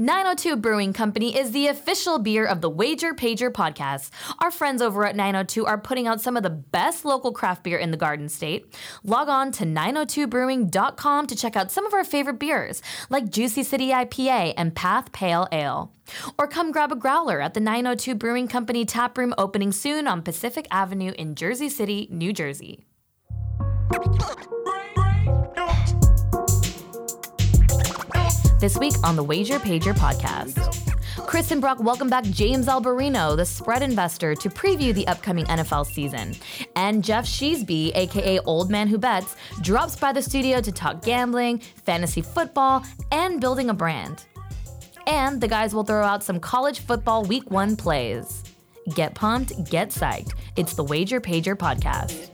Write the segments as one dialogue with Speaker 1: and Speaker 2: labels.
Speaker 1: 902 Brewing Company is the official beer of the Wager Pager podcast. Our friends over at 902 are putting out some of the best local craft beer in the Garden State. Log on to 902brewing.com to check out some of our favorite beers, like Juicy City IPA and Path Pale Ale. Or come grab a growler at the 902 Brewing Company tap room opening soon on Pacific Avenue in Jersey City, New Jersey. This week on the Wager Pager podcast. Chris and Brock welcome back James Alberino, the spread investor, to preview the upcoming NFL season. And Geoff Sheasby, aka Old Man Who Bets, drops by the studio to talk gambling, fantasy football, and building a brand. And the guys will throw out some college football week one plays. Get pumped, get psyched. It's the Wager Pager podcast.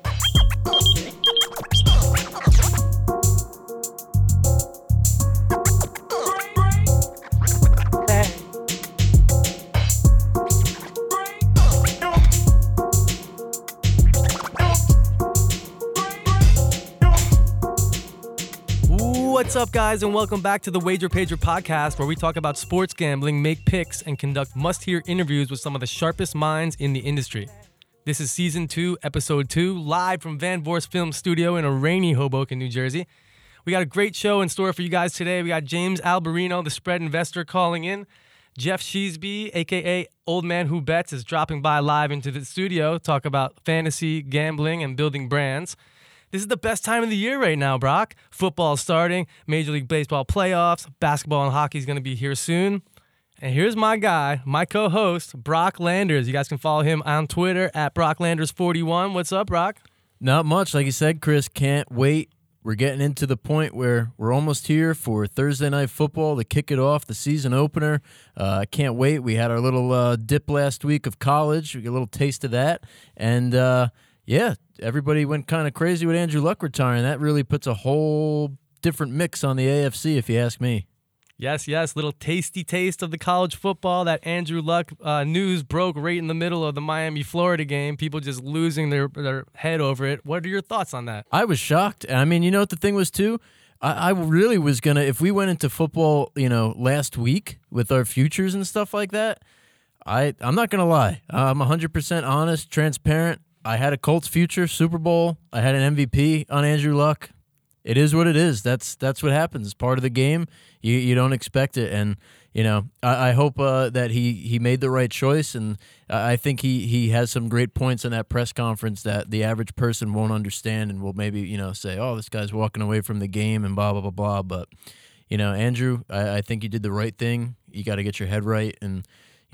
Speaker 2: What's up, guys, and welcome back to the Wager Pager podcast, where we talk about sports gambling, make picks, and conduct must hear interviews with some of the sharpest minds in the industry. This is season two, episode two, live from Van Vorst Film Studio in a rainy Hoboken, New Jersey. We got a great show in store for you guys today. We got James Alberino, the spread investor, calling in. Geoff Sheasby, aka Old Man Who Bets, is dropping by live into the studio, talk about fantasy, gambling, and building brands. This is the best time of the year right now, Brock. Football starting, Major League Baseball playoffs, basketball and hockey is going to be here soon. And here's my guy, my co-host, Brock Landers. You guys can follow him on Twitter at BrockLanders41. What's up, Brock?
Speaker 3: Not much, like you said, Chris. Can't wait. We're getting into the point where we're almost here for Thursday night football to kick it off, the season opener. I uh, can't wait. We had our little uh, dip last week of college. We get a little taste of that, and uh, yeah, everybody went kind of crazy with Andrew Luck retiring. That really puts a whole different mix on the AFC, if you ask me.
Speaker 2: Yes, yes, little tasty taste of the college football. That Andrew Luck uh, news broke right in the middle of the Miami Florida game. People just losing their their head over it. What are your thoughts on that?
Speaker 3: I was shocked. I mean, you know what the thing was too. I, I really was gonna if we went into football, you know, last week with our futures and stuff like that. I I'm not gonna lie. I'm 100 percent honest, transparent. I had a Colts future Super Bowl. I had an MVP on Andrew Luck. It is what it is. That's that's what happens. It's part of the game. You you don't expect it, and you know I, I hope uh, that he he made the right choice, and I think he he has some great points in that press conference that the average person won't understand, and will maybe you know say, oh, this guy's walking away from the game, and blah blah blah blah. But you know, Andrew, I, I think you did the right thing. You got to get your head right, and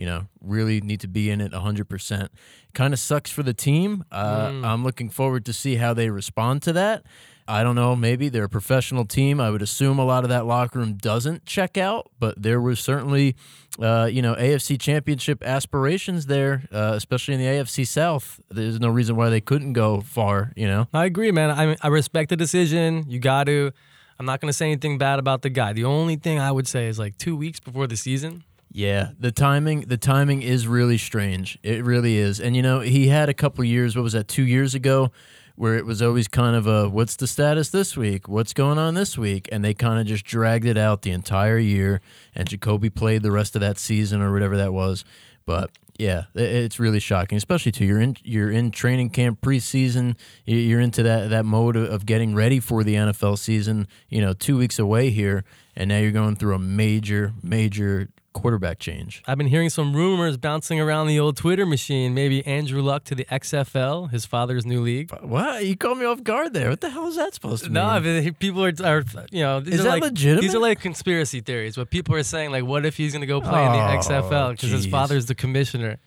Speaker 3: you know, really need to be in it 100%. Kind of sucks for the team. Uh, mm. I'm looking forward to see how they respond to that. I don't know. Maybe they're a professional team. I would assume a lot of that locker room doesn't check out, but there was certainly, uh, you know, AFC championship aspirations there, uh, especially in the AFC South. There's no reason why they couldn't go far, you know?
Speaker 2: I agree, man. I, mean, I respect the decision. You got to. I'm not going to say anything bad about the guy. The only thing I would say is like two weeks before the season,
Speaker 3: yeah, the timing the timing is really strange. It really is. And you know, he had a couple years, what was that, 2 years ago where it was always kind of a what's the status this week? What's going on this week? And they kind of just dragged it out the entire year and Jacoby played the rest of that season or whatever that was. But yeah, it's really shocking, especially too. You're in you're in training camp preseason. You're into that that mode of getting ready for the NFL season. You know, two weeks away here, and now you're going through a major major quarterback change.
Speaker 2: I've been hearing some rumors bouncing around the old Twitter machine. Maybe Andrew Luck to the XFL, his father's new league.
Speaker 3: What? You caught me off guard there. What the hell is that supposed to
Speaker 2: no,
Speaker 3: mean?
Speaker 2: No, I mean, people are, are, you know, these
Speaker 3: is
Speaker 2: are
Speaker 3: that
Speaker 2: like,
Speaker 3: legitimate?
Speaker 2: These are like conspiracy theories. But people are saying, like, what if he's going to go play
Speaker 3: oh,
Speaker 2: in the oh, XFL because his father's the commissioner?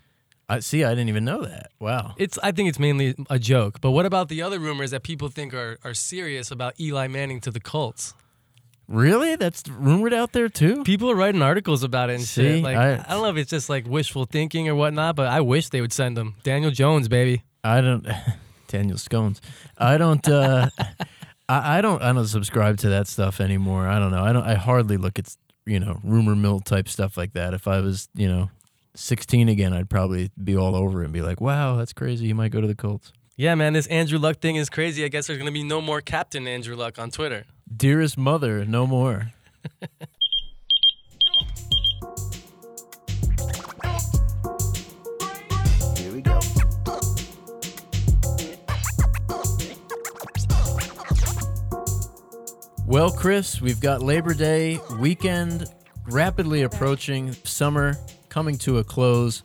Speaker 3: I see. I didn't even know that. Wow.
Speaker 2: It's. I think it's mainly a joke. But what about the other rumors that people think are are serious about Eli Manning to the Colts?
Speaker 3: Really? That's rumored out there too?
Speaker 2: People are writing articles about it and
Speaker 3: See,
Speaker 2: shit. Like I, I, don't know if it's just like wishful thinking or whatnot, but I wish they would send them. Daniel Jones, baby.
Speaker 3: I don't Daniel Scones. I don't uh I, I don't I don't subscribe to that stuff anymore. I don't know. I don't I hardly look at you know, rumor mill type stuff like that. If I was, you know, 16 again, I'd probably be all over it and be like, wow, that's crazy. You might go to the Colts.
Speaker 2: Yeah, man, this Andrew Luck thing is crazy. I guess there's going to be no more Captain Andrew Luck on Twitter.
Speaker 3: Dearest mother, no more. Here we go. Well, Chris, we've got Labor Day weekend rapidly approaching, summer coming to a close.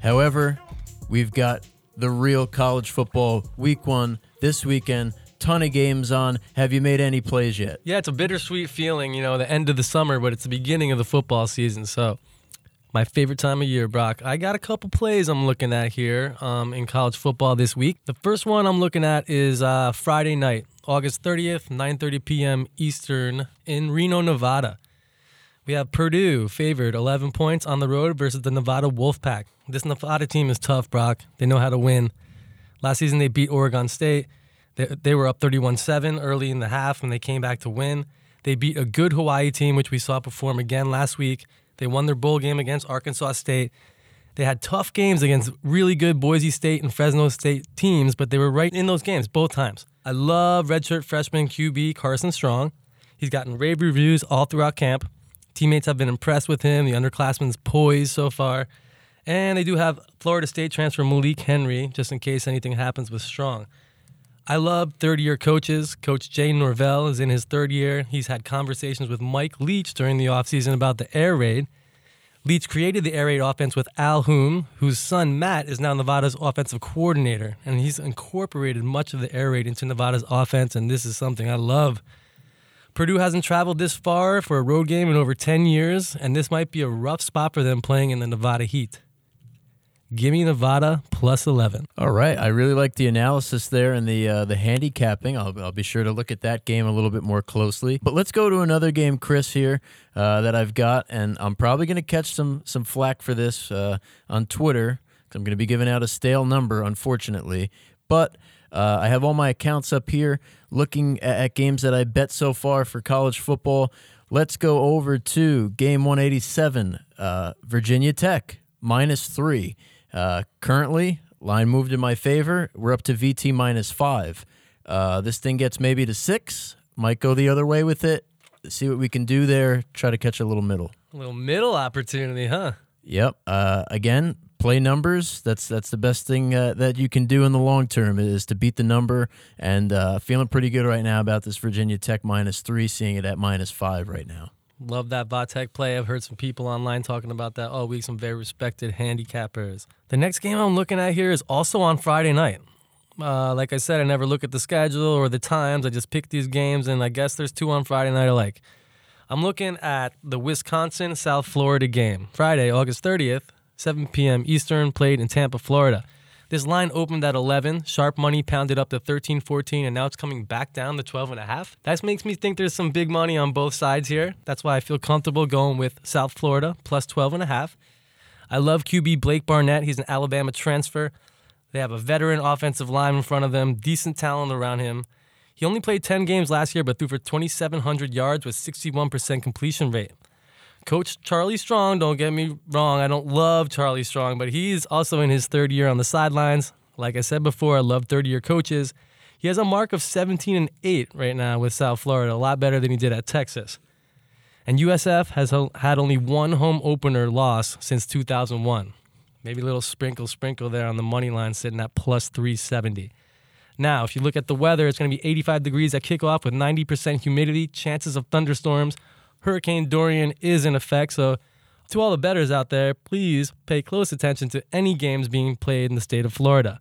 Speaker 3: However, we've got the real college football week one this weekend. Ton of games on. Have you made any plays yet?
Speaker 2: Yeah, it's a bittersweet feeling, you know, the end of the summer, but it's the beginning of the football season. So, my favorite time of year, Brock. I got a couple plays I'm looking at here um, in college football this week. The first one I'm looking at is uh, Friday night, August 30th, 9:30 p.m. Eastern in Reno, Nevada. We have Purdue favored 11 points on the road versus the Nevada Wolfpack. This Nevada team is tough, Brock. They know how to win. Last season they beat Oregon State. They, they were up 31 7 early in the half and they came back to win. They beat a good Hawaii team, which we saw perform again last week. They won their bowl game against Arkansas State. They had tough games against really good Boise State and Fresno State teams, but they were right in those games both times. I love redshirt freshman QB Carson Strong. He's gotten rave reviews all throughout camp. Teammates have been impressed with him. The underclassmen's poised so far. And they do have Florida State transfer Malik Henry, just in case anything happens with Strong. I love third year coaches. Coach Jay Norvell is in his third year. He's had conversations with Mike Leach during the offseason about the air raid. Leach created the air raid offense with Hal Mumme, whose son Matt is now Nevada's offensive coordinator, and he's incorporated much of the air raid into Nevada's offense, and this is something I love. Purdue hasn't traveled this far for a road game in over 10 years, and this might be a rough spot for them playing in the Nevada heat. Give me Nevada plus 11.
Speaker 3: All right, I really like the analysis there and the uh, the handicapping. I'll, I'll be sure to look at that game a little bit more closely. But let's go to another game, Chris here uh, that I've got, and I'm probably going to catch some some flack for this uh, on Twitter because I'm going to be giving out a stale number, unfortunately. But uh, I have all my accounts up here, looking at, at games that I bet so far for college football. Let's go over to game 187, uh, Virginia Tech minus three. Uh, currently, line moved in my favor. We're up to VT minus five. Uh, this thing gets maybe to six. Might go the other way with it. See what we can do there. Try to catch a little middle.
Speaker 2: A little middle opportunity, huh?
Speaker 3: Yep. Uh, again, play numbers. That's that's the best thing uh, that you can do in the long term is to beat the number. And uh, feeling pretty good right now about this Virginia Tech minus three, seeing it at minus five right now.
Speaker 2: Love that Vatek play. I've heard some people online talking about that all week, some very respected handicappers. The next game I'm looking at here is also on Friday night. Uh, like I said, I never look at the schedule or the times. I just pick these games, and I guess there's two on Friday night I like. I'm looking at the Wisconsin South Florida game, Friday, August 30th, 7 p.m. Eastern, played in Tampa, Florida. This line opened at 11. Sharp money pounded up to 13, 14, and now it's coming back down to 12 and a half. That makes me think there's some big money on both sides here. That's why I feel comfortable going with South Florida plus 12 and a half. I love QB Blake Barnett. He's an Alabama transfer. They have a veteran offensive line in front of them, decent talent around him. He only played 10 games last year, but threw for 2,700 yards with 61% completion rate. Coach Charlie Strong, don't get me wrong, I don't love Charlie Strong, but he's also in his third year on the sidelines. Like I said before, I love third year coaches. He has a mark of 17 and 8 right now with South Florida, a lot better than he did at Texas. And USF has had only one home opener loss since 2001. Maybe a little sprinkle, sprinkle there on the money line, sitting at plus 370. Now, if you look at the weather, it's going to be 85 degrees at kickoff with 90% humidity, chances of thunderstorms. Hurricane Dorian is in effect. So, to all the bettors out there, please pay close attention to any games being played in the state of Florida.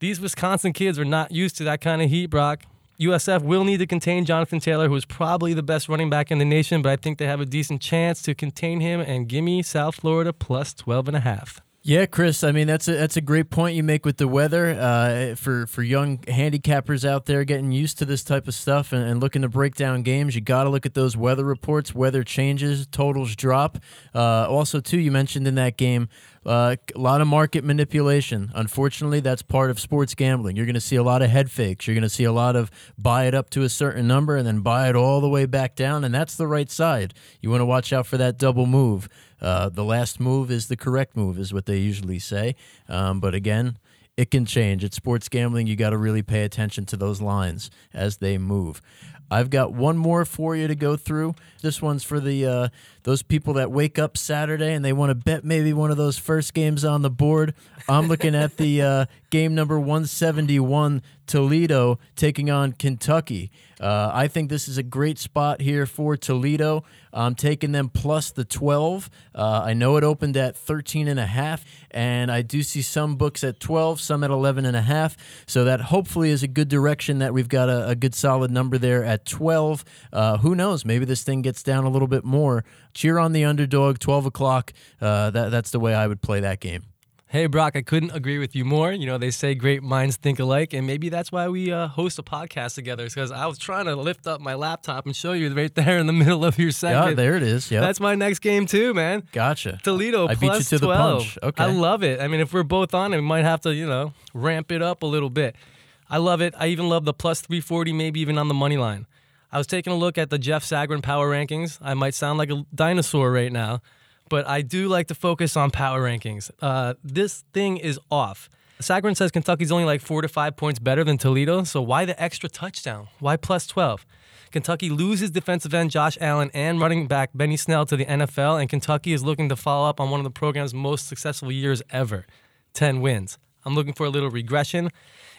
Speaker 2: These Wisconsin kids are not used to that kind of heat, Brock. USF will need to contain Jonathan Taylor, who is probably the best running back in the nation, but I think they have a decent chance to contain him and give me South Florida plus 12 and a half.
Speaker 3: Yeah, Chris. I mean, that's a that's a great point you make with the weather. Uh, for for young handicappers out there getting used to this type of stuff and, and looking to break down games, you got to look at those weather reports. Weather changes, totals drop. Uh, also, too, you mentioned in that game uh, a lot of market manipulation. Unfortunately, that's part of sports gambling. You're going to see a lot of head fakes. You're going to see a lot of buy it up to a certain number and then buy it all the way back down, and that's the right side. You want to watch out for that double move. Uh, the last move is the correct move, is what they usually say. Um, but again, it can change. It's sports gambling. You got to really pay attention to those lines as they move. I've got one more for you to go through. This one's for the uh, those people that wake up Saturday and they want to bet maybe one of those first games on the board. I'm looking at the uh, game number 171, Toledo taking on Kentucky. Uh, I think this is a great spot here for Toledo. I'm taking them plus the 12. Uh, I know it opened at 13 and a half, and I do see some books at 12, some at 11 and a half. So that hopefully is a good direction that we've got a, a good solid number there at 12. Uh, who knows? Maybe this thing gets down a little bit more. Cheer on the underdog, 12 o'clock. Uh, that, that's the way I would play that game.
Speaker 2: Hey, Brock, I couldn't agree with you more. You know, they say great minds think alike, and maybe that's why we uh, host a podcast together, because I was trying to lift up my laptop and show you right there in the middle of your segment.
Speaker 3: Yeah, there it is. Yeah,
Speaker 2: That's my next game, too, man.
Speaker 3: Gotcha.
Speaker 2: Toledo
Speaker 3: I beat you to the
Speaker 2: 12.
Speaker 3: punch. Okay.
Speaker 2: I love it. I mean, if we're both on it, we might have to, you know, ramp it up a little bit. I love it. I even love the plus 340, maybe even on the money line. I was taking a look at the Jeff Sagarin power rankings. I might sound like a dinosaur right now, but I do like to focus on power rankings. Uh, this thing is off. Sagarin says Kentucky's only like four to five points better than Toledo, so why the extra touchdown? Why plus 12? Kentucky loses defensive end Josh Allen and running back Benny Snell to the NFL, and Kentucky is looking to follow up on one of the program's most successful years ever 10 wins. I'm looking for a little regression.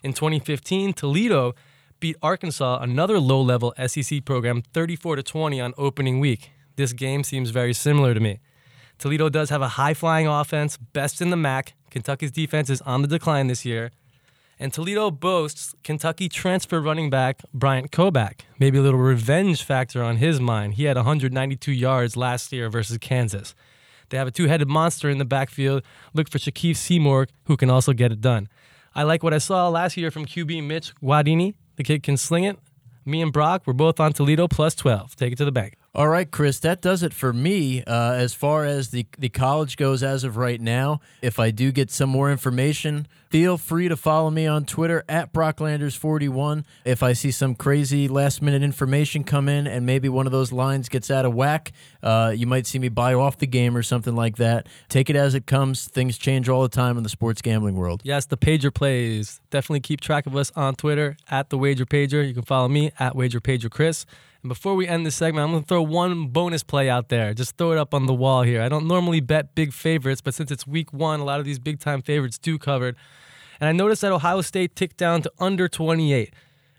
Speaker 2: In 2015, Toledo beat Arkansas, another low level SEC program, 34 to 20 on opening week. This game seems very similar to me. Toledo does have a high flying offense, best in the MAC. Kentucky's defense is on the decline this year. And Toledo boasts Kentucky transfer running back Bryant Koback. Maybe a little revenge factor on his mind. He had 192 yards last year versus Kansas. They have a two headed monster in the backfield. Look for Shakif Seymour, who can also get it done. I like what I saw last year from QB Mitch Guadagni. The kid can sling it. Me and Brock, we're both on Toledo plus 12. Take it to the bank.
Speaker 3: All right, Chris, that does it for me uh, as far as the, the college goes as of right now. If I do get some more information, feel free to follow me on Twitter at Brocklanders41. If I see some crazy last minute information come in and maybe one of those lines gets out of whack, uh, you might see me buy off the game or something like that. Take it as it comes. Things change all the time in the sports gambling world.
Speaker 2: Yes, the pager plays. Definitely keep track of us on Twitter at the Wager Pager. You can follow me at Wager Pager Chris. And before we end this segment, I'm going to throw one bonus play out there. Just throw it up on the wall here. I don't normally bet big favorites, but since it's week one, a lot of these big time favorites do covered. And I noticed that Ohio State ticked down to under 28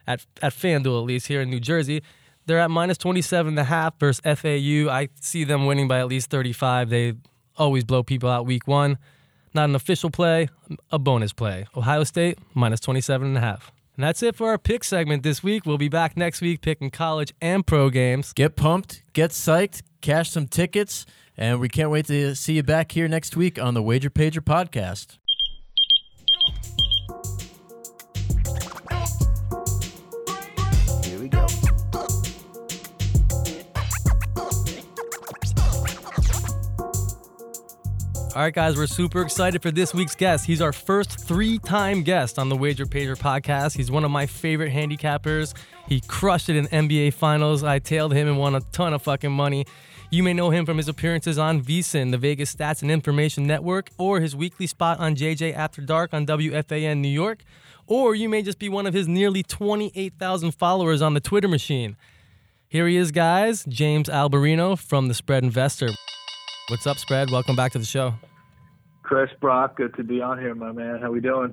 Speaker 2: at, at FanDuel, at least here in New Jersey. They're at minus 27 and a half versus FAU. I see them winning by at least 35. They always blow people out week one. Not an official play, a bonus play. Ohio State minus 27 and a half. And that's it for our pick segment this week. We'll be back next week picking college and pro games.
Speaker 3: Get pumped, get psyched, cash some tickets, and we can't wait to see you back here next week on the Wager Pager podcast.
Speaker 2: All right, guys, we're super excited for this week's guest. He's our first three time guest on the Wager Pager podcast. He's one of my favorite handicappers. He crushed it in NBA Finals. I tailed him and won a ton of fucking money. You may know him from his appearances on VSIN, the Vegas Stats and Information Network, or his weekly spot on JJ After Dark on WFAN New York, or you may just be one of his nearly 28,000 followers on the Twitter machine. Here he is, guys, James Alberino from The Spread Investor. What's up, Spread? Welcome back to the show.
Speaker 4: Chris Brock, good to be on here, my man. How we doing?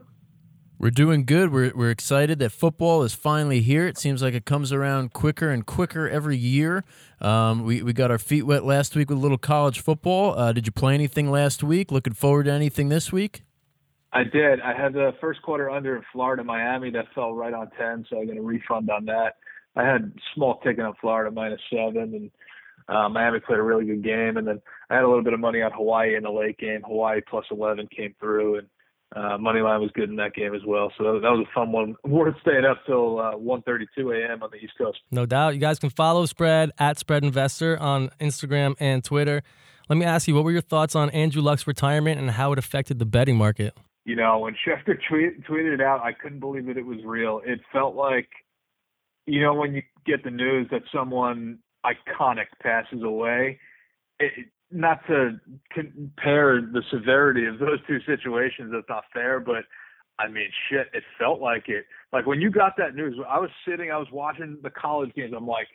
Speaker 3: We're doing good. We're, we're excited that football is finally here. It seems like it comes around quicker and quicker every year. Um, we, we got our feet wet last week with a little college football. Uh, did you play anything last week? Looking forward to anything this week?
Speaker 4: I did. I had the first quarter under in Florida, Miami. That fell right on ten, so I got a refund on that. I had small ticket on Florida minus seven, and uh, Miami played a really good game. And then I had a little bit of money on Hawaii in the late game. Hawaii plus eleven came through, and uh, money line was good in that game as well. So that, that was a fun one. Worth staying up till uh, 1:32 a.m. on the East Coast.
Speaker 2: No doubt. You guys can follow Spread at Spread Investor on Instagram and Twitter. Let me ask you, what were your thoughts on Andrew Luck's retirement and how it affected the betting market?
Speaker 4: you know, when Schefter tweet, tweeted it out, I couldn't believe that it was real. It felt like, you know, when you get the news that someone iconic passes away, it, not to compare the severity of those two situations, that's not fair, but I mean, shit, it felt like it. Like when you got that news, I was sitting, I was watching the college games. I'm like,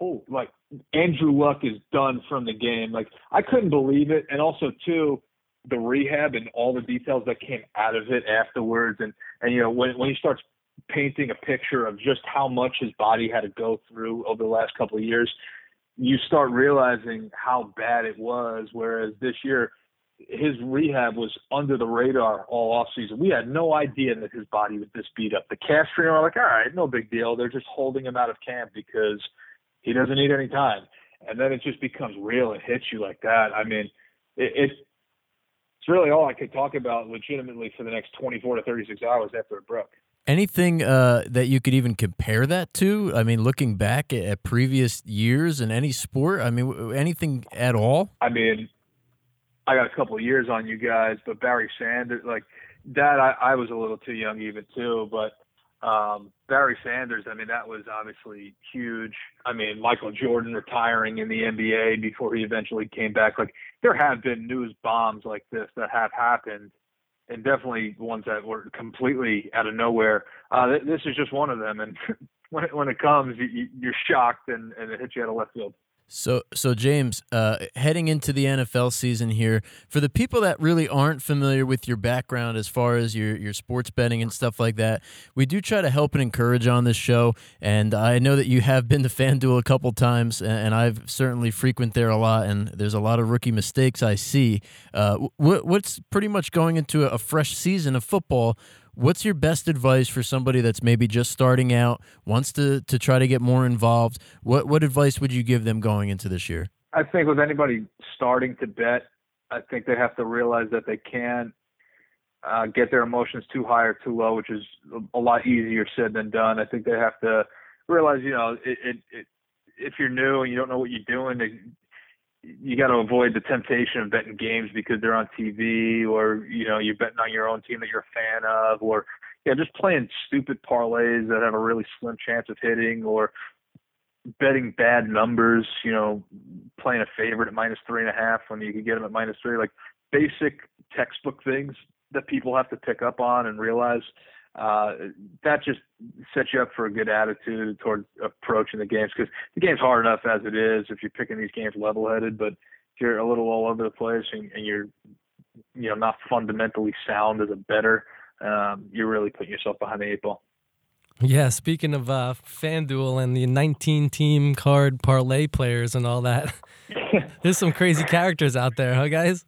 Speaker 4: oh, like Andrew Luck is done from the game. Like I couldn't believe it, and also too, the rehab and all the details that came out of it afterwards, and and you know when when he starts painting a picture of just how much his body had to go through over the last couple of years, you start realizing how bad it was. Whereas this year, his rehab was under the radar all off season. We had no idea that his body was this beat up. The strain are like, all right, no big deal. They're just holding him out of camp because he doesn't need any time. And then it just becomes real and hits you like that. I mean, it, it it's really all I could talk about legitimately for the next 24 to 36 hours after it broke.
Speaker 3: Anything uh, that you could even compare that to? I mean, looking back at previous years in any sport, I mean, anything at all?
Speaker 4: I mean, I got a couple of years on you guys, but Barry Sanders, like that, I, I was a little too young even too. But um, Barry Sanders, I mean, that was obviously huge. I mean, Michael Jordan retiring in the NBA before he eventually came back. Like, there have been news bombs like this that have happened, and definitely ones that were completely out of nowhere. Uh, th- this is just one of them. And when it, when it comes, you, you're shocked and, and it hits you out of left field.
Speaker 3: So, so James, uh, heading into the NFL season here, for the people that really aren't familiar with your background as far as your your sports betting and stuff like that, we do try to help and encourage on this show. And I know that you have been to FanDuel a couple times, and I've certainly frequent there a lot. And there's a lot of rookie mistakes I see. Uh, what, what's pretty much going into a fresh season of football? What's your best advice for somebody that's maybe just starting out, wants to to try to get more involved? What what advice would you give them going into this year?
Speaker 4: I think with anybody starting to bet, I think they have to realize that they can't uh, get their emotions too high or too low, which is a lot easier said than done. I think they have to realize, you know, it, it, it, if you're new and you don't know what you're doing, you got to avoid the temptation of betting games because they're on TV or you know you're betting on your own team that you're a fan of or yeah just playing stupid parlays that have a really slim chance of hitting or betting bad numbers you know playing a favorite at minus three and a half when you could get them at minus three like basic textbook things that people have to pick up on and realize uh, that just sets you up for a good attitude toward approaching the games because the game's hard enough as it is if you're picking these games level-headed, but if you're a little all over the place and, and you're you know not fundamentally sound as a better, um, you're really putting yourself behind the eight ball.
Speaker 2: Yeah, speaking of uh, FanDuel and the 19 team card parlay players and all that, there's some crazy characters out there, huh, guys?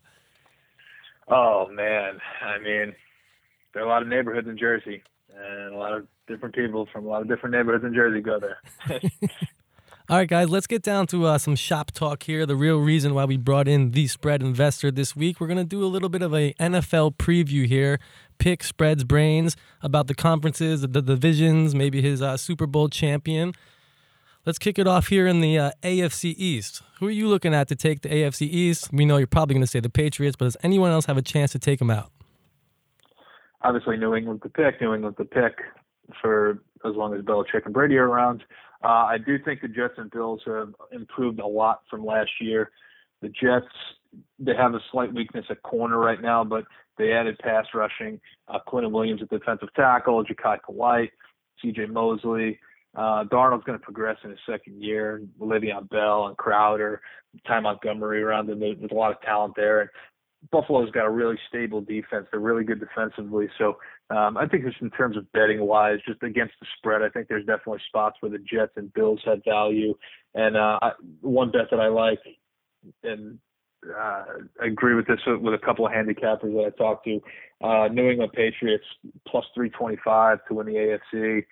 Speaker 4: Oh, man. I mean, there are a lot of neighborhoods in Jersey, and a lot of different people from a lot of different neighborhoods in Jersey go there.
Speaker 2: All right, guys, let's get down to uh, some shop talk here. The real reason why we brought in the spread investor this week. We're going to do a little bit of a NFL preview here. Pick spreads brains about the conferences, the divisions, maybe his uh, Super Bowl champion. Let's kick it off here in the uh, AFC East. Who are you looking at to take the AFC East? We know you're probably going to say the Patriots, but does anyone else have a chance to take them out?
Speaker 4: Obviously New England the pick, New England the pick for as long as Belichick and Brady are around. Uh, I do think the Jets and Bills have improved a lot from last year. The Jets they have a slight weakness at corner right now, but they added pass rushing. Uh, Quinnen Williams at defensive tackle, Jachai Polite, C.J. Mosley. Uh, Darnold's going to progress in his second year. Le'Veon Bell and Crowder, Ty Montgomery around them. There's a lot of talent there. And Buffalo's got a really stable defense. They're really good defensively. So um, I think just in terms of betting wise, just against the spread, I think there's definitely spots where the Jets and Bills had value. And uh, I, one bet that I like, and uh, I agree with this with a couple of handicappers that I talked to, uh, New England Patriots plus 325 to win the AFC.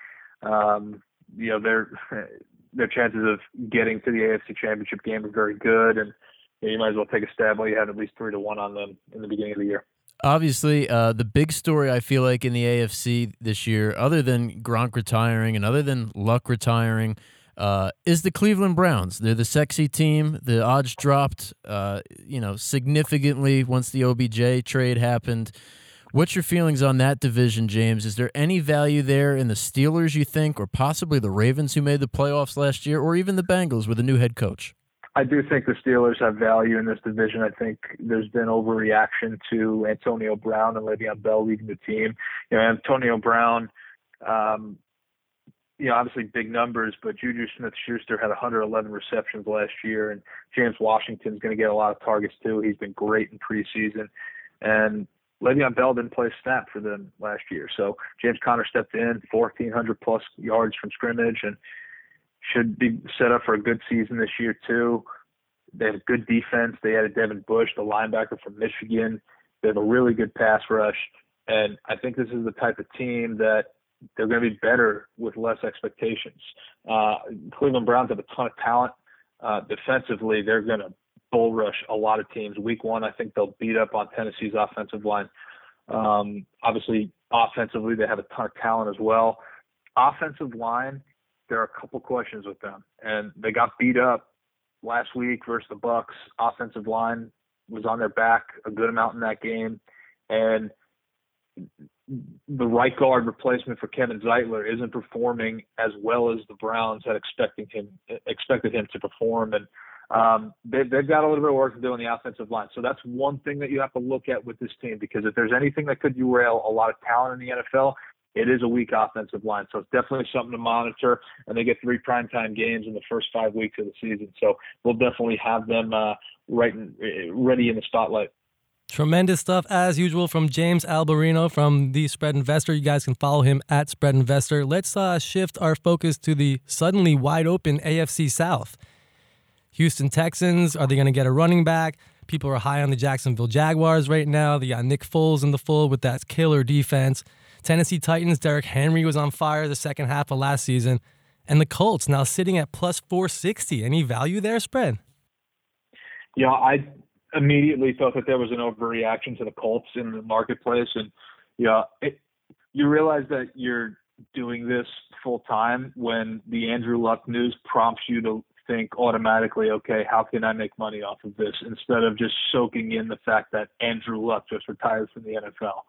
Speaker 4: Um, you know their their chances of getting to the AFC Championship game are very good, and yeah, you might as well take a stab while you have at least three to one on them in the beginning of the year.
Speaker 3: Obviously, uh, the big story I feel like in the AFC this year, other than Gronk retiring and other than Luck retiring, uh, is the Cleveland Browns. They're the sexy team. The odds dropped, uh, you know, significantly once the OBJ trade happened. What's your feelings on that division, James? Is there any value there in the Steelers, you think, or possibly the Ravens who made the playoffs last year, or even the Bengals with a new head coach?
Speaker 4: I do think the Steelers have value in this division. I think there's been overreaction to Antonio Brown and Le'Veon Bell leading the team. You know, Antonio Brown, um, you know, obviously big numbers, but Juju Smith-Schuster had 111 receptions last year, and James Washington's going to get a lot of targets too. He's been great in preseason, and Le'Veon Bell didn't play a snap for them last year. So James Conner stepped in, 1,400 plus yards from scrimmage, and should be set up for a good season this year too. They have good defense. They added Devin Bush, the linebacker from Michigan. They have a really good pass rush, and I think this is the type of team that they're going to be better with less expectations. Uh, Cleveland Browns have a ton of talent. Uh, defensively, they're going to bull rush a lot of teams. Week one, I think they'll beat up on Tennessee's offensive line. Um, obviously, offensively, they have a ton of talent as well. Offensive line, there are a couple questions with them, and they got beat up last week versus the Bucs. Offensive line was on their back a good amount in that game, and the right guard replacement for Kevin Zeitler isn't performing as well as the Browns had expecting him expected him to perform, and um, they, they've got a little bit of work to do on the offensive line. So that's one thing that you have to look at with this team because if there's anything that could derail a lot of talent in the NFL, it is a weak offensive line. So it's definitely something to monitor. And they get three primetime games in the first five weeks of the season. So we'll definitely have them uh, right in, ready in the spotlight.
Speaker 2: Tremendous stuff as usual from James Alberino from the Spread Investor. You guys can follow him at Spread Investor. Let's uh, shift our focus to the suddenly wide open AFC South. Houston Texans, are they going to get a running back? People are high on the Jacksonville Jaguars right now. They got Nick Foles in the fold with that killer defense. Tennessee Titans, Derrick Henry was on fire the second half of last season. And the Colts now sitting at plus 460. Any value there, spread?
Speaker 4: Yeah, I immediately thought that there was an overreaction to the Colts in the marketplace. And, yeah, it, you realize that you're doing this full time when the Andrew Luck news prompts you to think automatically, okay, how can I make money off of this instead of just soaking in the fact that Andrew Luck just retired from the NFL.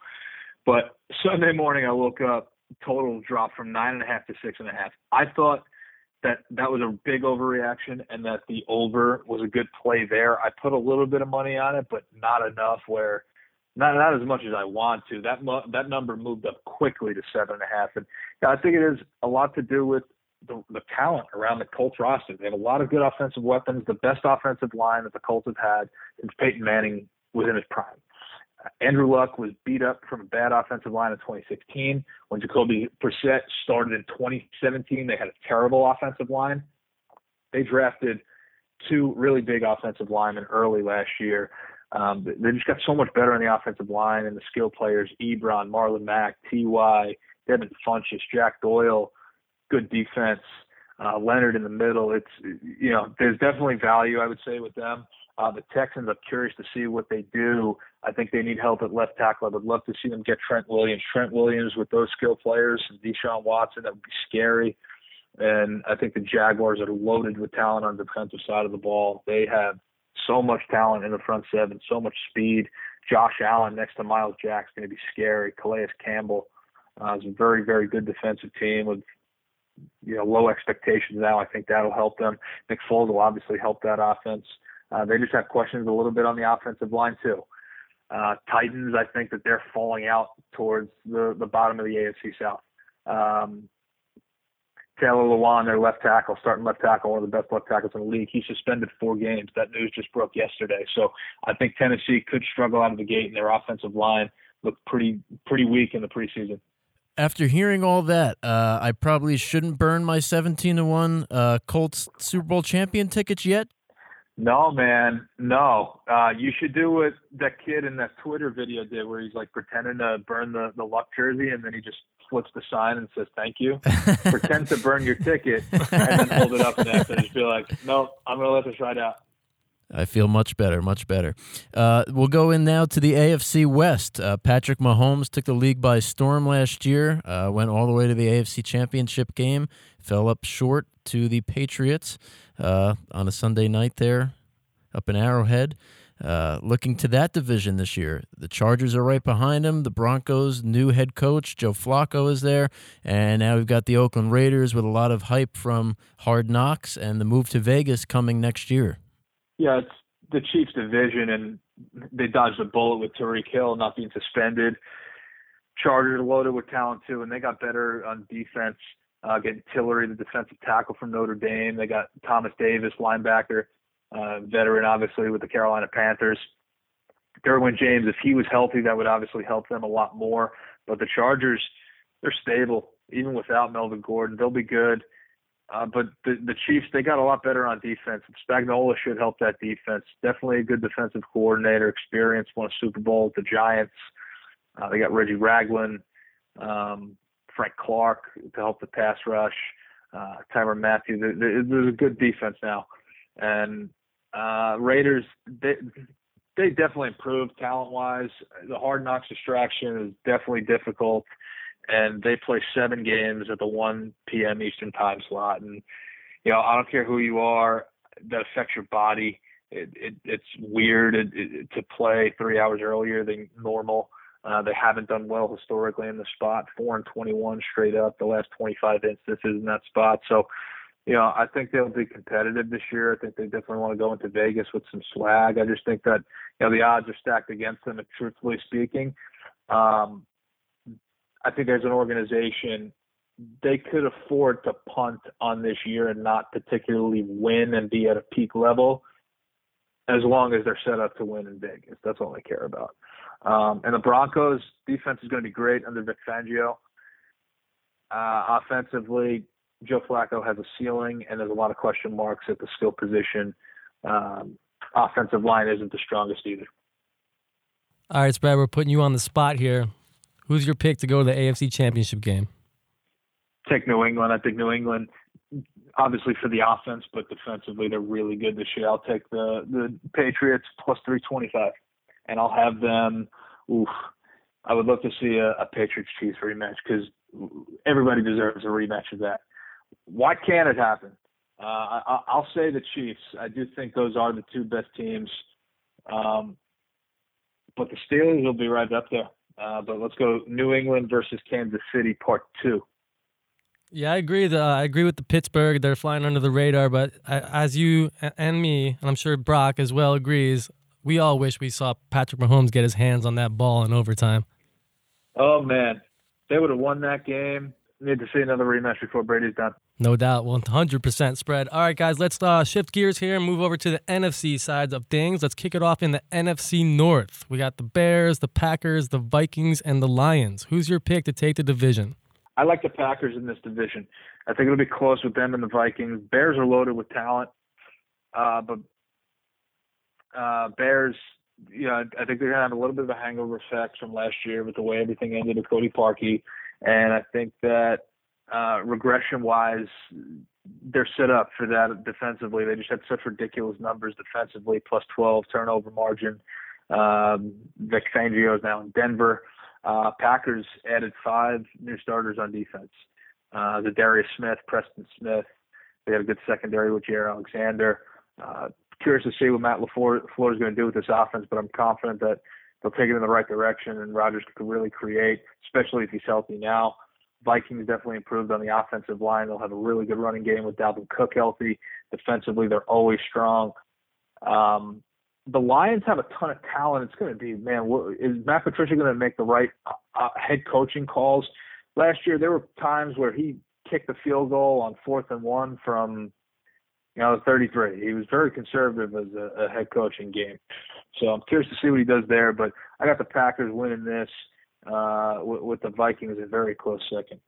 Speaker 4: But Sunday morning, I woke up, total drop from nine and a half to six and a half. I thought that that was a big overreaction and that the over was a good play there. I put a little bit of money on it, but not enough where not not as much as I want to. That mu- that number moved up quickly to seven and a half, and I think it has a lot to do with the, the talent around the Colts roster. They have a lot of good offensive weapons, the best offensive line that the Colts have had since Peyton Manning was in his prime. Andrew Luck was beat up from a bad offensive line in 2016. When Jacoby Brissett started in 2017, they had a terrible offensive line. They drafted two really big offensive linemen early last year. Um, they just got so much better on the offensive line and the skill players, Ebron, Marlon Mack, T.Y., Devin Funchess, Jack Doyle, good defense. Uh, Leonard in the middle. It's you know there's definitely value I would say with them. Uh, the Texans, I'm curious to see what they do. I think they need help at left tackle. I would love to see them get Trent Williams. Trent Williams with those skill players and Deshaun Watson, that would be scary. And I think the Jaguars are loaded with talent on the defensive side of the ball. They have so much talent in the front seven, so much speed. Josh Allen next to Myles Jack's going to be scary. Calais Campbell uh, is a very, very good defensive team with you know low expectations now. I think that'll help them. Nick Foles will obviously help that offense. Uh, they just have questions a little bit on the offensive line too. Uh, Titans, I think that they're falling out towards the the bottom of the AFC South. Um, Taylor Lewan, their left tackle, starting left tackle, one of the best left tackles in the league. He suspended four games. That news just broke yesterday. So I think Tennessee could struggle out of the gate, and their offensive line looked pretty pretty weak in the preseason
Speaker 3: after hearing all that, uh, I probably shouldn't burn my seventeen to one uh, Colts Super Bowl champion tickets yet.
Speaker 4: No, man, no. Uh, you should do what that kid in that Twitter video did, where he's like pretending to burn the the luck jersey, and then he just flips the sign and says thank you. Pretend to burn your ticket, and then hold it up and just be like, no, I'm gonna let this ride out.
Speaker 3: I feel much better, much better. Uh, we'll go in now to the AFC West. Uh, Patrick Mahomes took the league by storm last year, uh, went all the way to the AFC Championship game, fell up short to the Patriots uh, on a Sunday night there up in Arrowhead. Uh, looking to that division this year, the Chargers are right behind him. The Broncos' new head coach Joe Flacco is there, and now we've got the Oakland Raiders with a lot of hype from Hard Knocks and the move to Vegas coming next year.
Speaker 4: Yeah, it's the Chiefs division, and they dodged a bullet with Tyreek Hill not being suspended. Chargers loaded with talent too, and they got better on defense. Uh, getting Tillery, the defensive tackle from Notre Dame. They got Thomas Davis, linebacker, uh, veteran, obviously with the Carolina Panthers. Derwin James, if he was healthy, that would obviously help them a lot more. But the Chargers, they're stable even without Melvin Gordon. They'll be good. Uh, but the the Chiefs, they got a lot better on defense. And Spagnuolo should help that defense. Definitely a good defensive coordinator, experience, won a Super Bowl with the Giants. Uh, they got Reggie Ragland, um, Frank Clark to help the pass rush, uh, Tyrann Mathieu. There's a good defense now, and uh, Raiders they they definitely improved talent wise. The hard knocks distraction is definitely difficult and they play seven games at the 1 p.m. Eastern time slot. And you know, I don't care who you are, that affects your body. It, it, it's weird it, it, to play three hours earlier than normal. Uh, they haven't done well historically in the spot, four and 21 straight up the last 25 instances in that spot. So, you know, I think they'll be competitive this year. I think they definitely want to go into Vegas with some swag. I just think that, you know, the odds are stacked against them. Truthfully speaking, um, I think as an organization, they could afford to punt on this year and not particularly win and be at a peak level as long as they're set up to win in Vegas. That's all I care about. Um, and the Broncos defense is going to be great under Vic Fangio. Uh, offensively, Joe Flacco has a ceiling, and there's a lot of question marks at the skill position. Um, offensive line isn't the strongest either.
Speaker 2: All right, Brad, we're putting you on the spot here. Who's your pick to go to the AFC Championship game?
Speaker 4: Take New England. I think New England, obviously for the offense, but defensively they're really good this year. I'll take the the Patriots plus three twenty five, and I'll have them. Oof, I would love to see a, a Patriots Chiefs rematch because everybody deserves a rematch of that. Why can't it happen? Uh, I, I'll say the Chiefs. I do think those are the two best teams, um, but the Steelers will be right up there. Uh, but let's go New England versus Kansas City, part two.
Speaker 2: Yeah, I agree. The, I agree with the Pittsburgh. They're flying under the radar, but as you and me, and I'm sure Brock as well agrees, we all wish we saw Patrick Mahomes get his hands on that ball in overtime.
Speaker 4: Oh man, they would have won that game. Need to see another rematch before Brady's done.
Speaker 2: No doubt, 100% spread. All right, guys, let's uh, shift gears here and move over to the NFC sides of things. Let's kick it off in the NFC North. We got the Bears, the Packers, the Vikings, and the Lions. Who's your pick to take the division?
Speaker 4: I like the Packers in this division. I think it'll be close with them and the Vikings. Bears are loaded with talent, uh, but uh, Bears, you know, I think they're gonna have a little bit of a hangover effect from last year with the way everything ended with Cody Parkey, and I think that uh, regression wise, they're set up for that defensively. They just had such ridiculous numbers defensively, plus 12 turnover margin. Um, Vic Fangio is now in Denver. Uh, Packers added five new starters on defense. Uh, the Darius Smith, Preston Smith. They had a good secondary with Jaire Alexander. Uh, curious to see what Matt LaFleur, LaFleur is going to do with this offense, but I'm confident that they'll take it in the right direction and Rodgers could really create, especially if he's healthy now. Vikings definitely improved on the offensive line. They'll have a really good running game with Dalvin Cook healthy. Defensively, they're always strong. Um, the Lions have a ton of talent. It's going to be, man, is Matt Patricia going to make the right uh, uh, head coaching calls? Last year, there were times where he kicked the field goal on fourth and one from, you know, 33. He was very conservative as a, a head coaching game. So I'm curious to see what he does there. But I got the Packers winning this uh, with, with, the Vikings a very close second.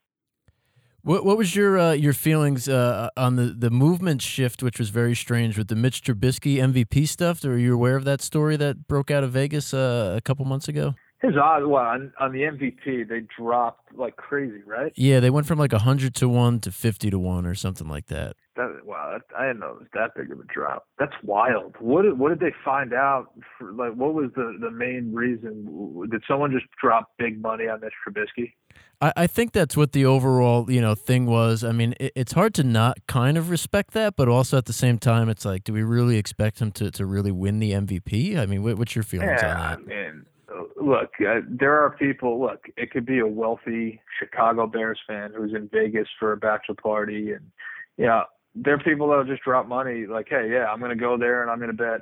Speaker 3: What what was your uh, your feelings uh, on the, the movement shift, which was very strange with the Mitch Trubisky MVP stuff? Are you aware of that story that broke out of Vegas uh, a couple months ago?
Speaker 4: His odds, well, on, on the MVP, they dropped like crazy, right?
Speaker 3: Yeah, they went from like hundred to one to fifty to one or something like that.
Speaker 4: That wow, that, I didn't know it was that big of a drop. That's wild. What did what did they find out? For, like, what was the the main reason? Did someone just drop big money on Mitch Trubisky?
Speaker 3: I, I think that's what the overall you know thing was. I mean, it, it's hard to not kind of respect that, but also at the same time, it's like, do we really expect him to to really win the MVP? I mean, what, what's your feelings
Speaker 4: yeah,
Speaker 3: on that?
Speaker 4: I mean, look, uh, there are people. Look, it could be a wealthy Chicago Bears fan who's in Vegas for a bachelor party, and you know they're people that'll just drop money like, hey, yeah, I'm going to go there and I'm going to bet,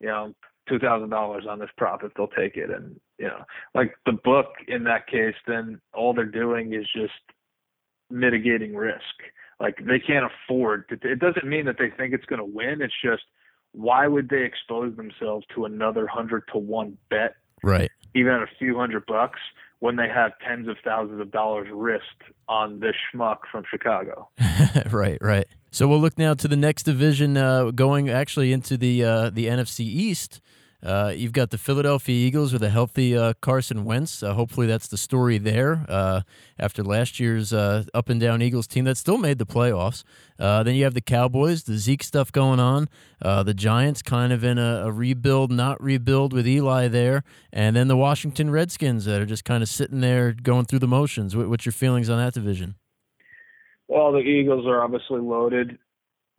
Speaker 4: you know, two thousand dollars on this prop if they'll take it, and you know, like the book in that case, then all they're doing is just mitigating risk. Like they can't afford to. It doesn't mean that they think it's going to win. It's just why would they expose themselves to another hundred to one bet,
Speaker 3: Right.
Speaker 4: even at a few hundred bucks, when they have tens of thousands of dollars risked on this schmuck from Chicago?
Speaker 3: right, right. So we'll look now to the next division, uh, going actually into the uh, the NFC East. Uh, you've got the Philadelphia Eagles with a healthy uh, Carson Wentz. Uh, hopefully, that's the story there. Uh, after last year's up and down Eagles team that still made the playoffs. Then you have the Cowboys, the Zeke stuff going on. The Giants kind of in a, a rebuild, not rebuild with Eli there, and then the Washington Redskins that are just kind of sitting there going through the motions. What, what's your feelings on that division?
Speaker 4: Well, the Eagles are obviously loaded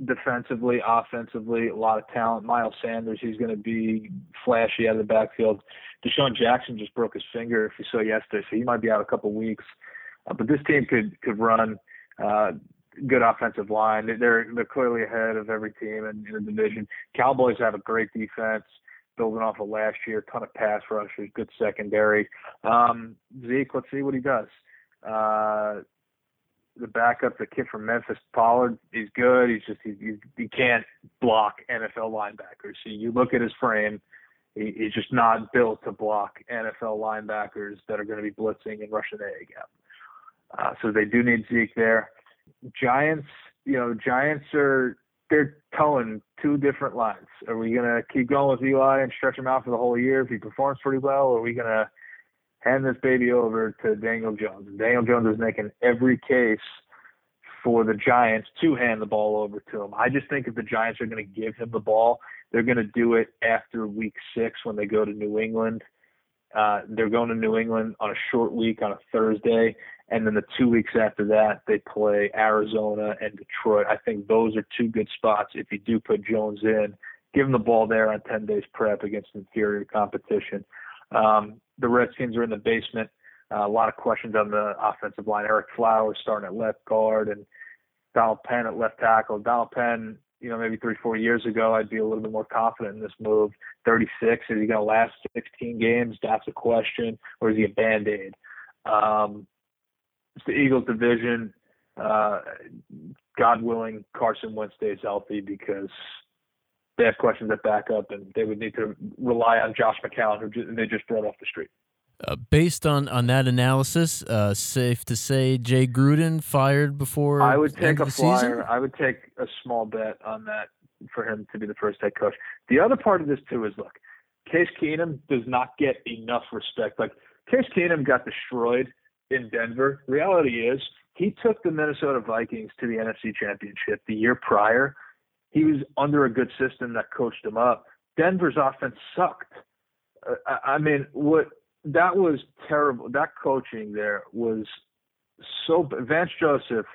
Speaker 4: defensively, offensively, a lot of talent. Miles Sanders, he's going to be flashy out of the backfield. DeSean Jackson just broke his finger, if you saw yesterday, so he might be out a couple weeks. Uh, but this team could could run. Uh, good offensive line. They're they're clearly ahead of every team in, in the division. Cowboys have a great defense, building off of last year. Ton of pass rushers, good secondary. Um, Zeke, let's see what he does. Uh, the backup, the kid from Memphis, Pollard, he's good. He's just he, he, he can't block NFL linebackers. So you look at his frame, he, he's just not built to block NFL linebackers that are going to be blitzing and rushing the A gap. Uh, so they do need Zeke there. Giants, you know, Giants are they're towing two different lines. Are we gonna keep going with Eli and stretch him out for the whole year if he performs pretty well, or are we gonna hand this baby over to Daniel Jones? And Daniel Jones is making every case for the Giants to hand the ball over to him. I just think if the Giants are going to give him the ball, they're going to do it after Week Six when they go to New England. Uh, they're going to New England on a short week on a Thursday, and then the two weeks after that they play Arizona and Detroit. I think those are two good spots if you do put Jones in. Give him the ball there on 10 days prep against inferior competition. Um, the Redskins are in the basement. Uh, a lot of questions on the offensive line. Ereck Flowers starting at left guard and Donald Penn at left tackle. Donald Penn, you know, maybe three, four years ago, I'd be a little bit more confident in this move. 36, is he going to last 16 games? That's a question. Or is he a band aid? Um, it's the Eagles division. Uh, God willing, Carson Wentz stays healthy because they have questions at backup, and they would need to rely on Josh McCown, who ju- they just brought off the street.
Speaker 3: Uh, based on, on that analysis, uh, safe to say Jay Gruden fired before.
Speaker 4: I would take a flyer.
Speaker 3: season?
Speaker 4: I would take a small bet on that for him to be the first head coach. The other part of this too is look, Case Keenum does not get enough respect. Like Case Keenum got destroyed in Denver. Reality is he took the Minnesota Vikings to the NFC Championship the year prior. He was under a good system that coached him up. Denver's offense sucked. Uh, I I mean, what that was terrible. That coaching there was so. Vance Joseph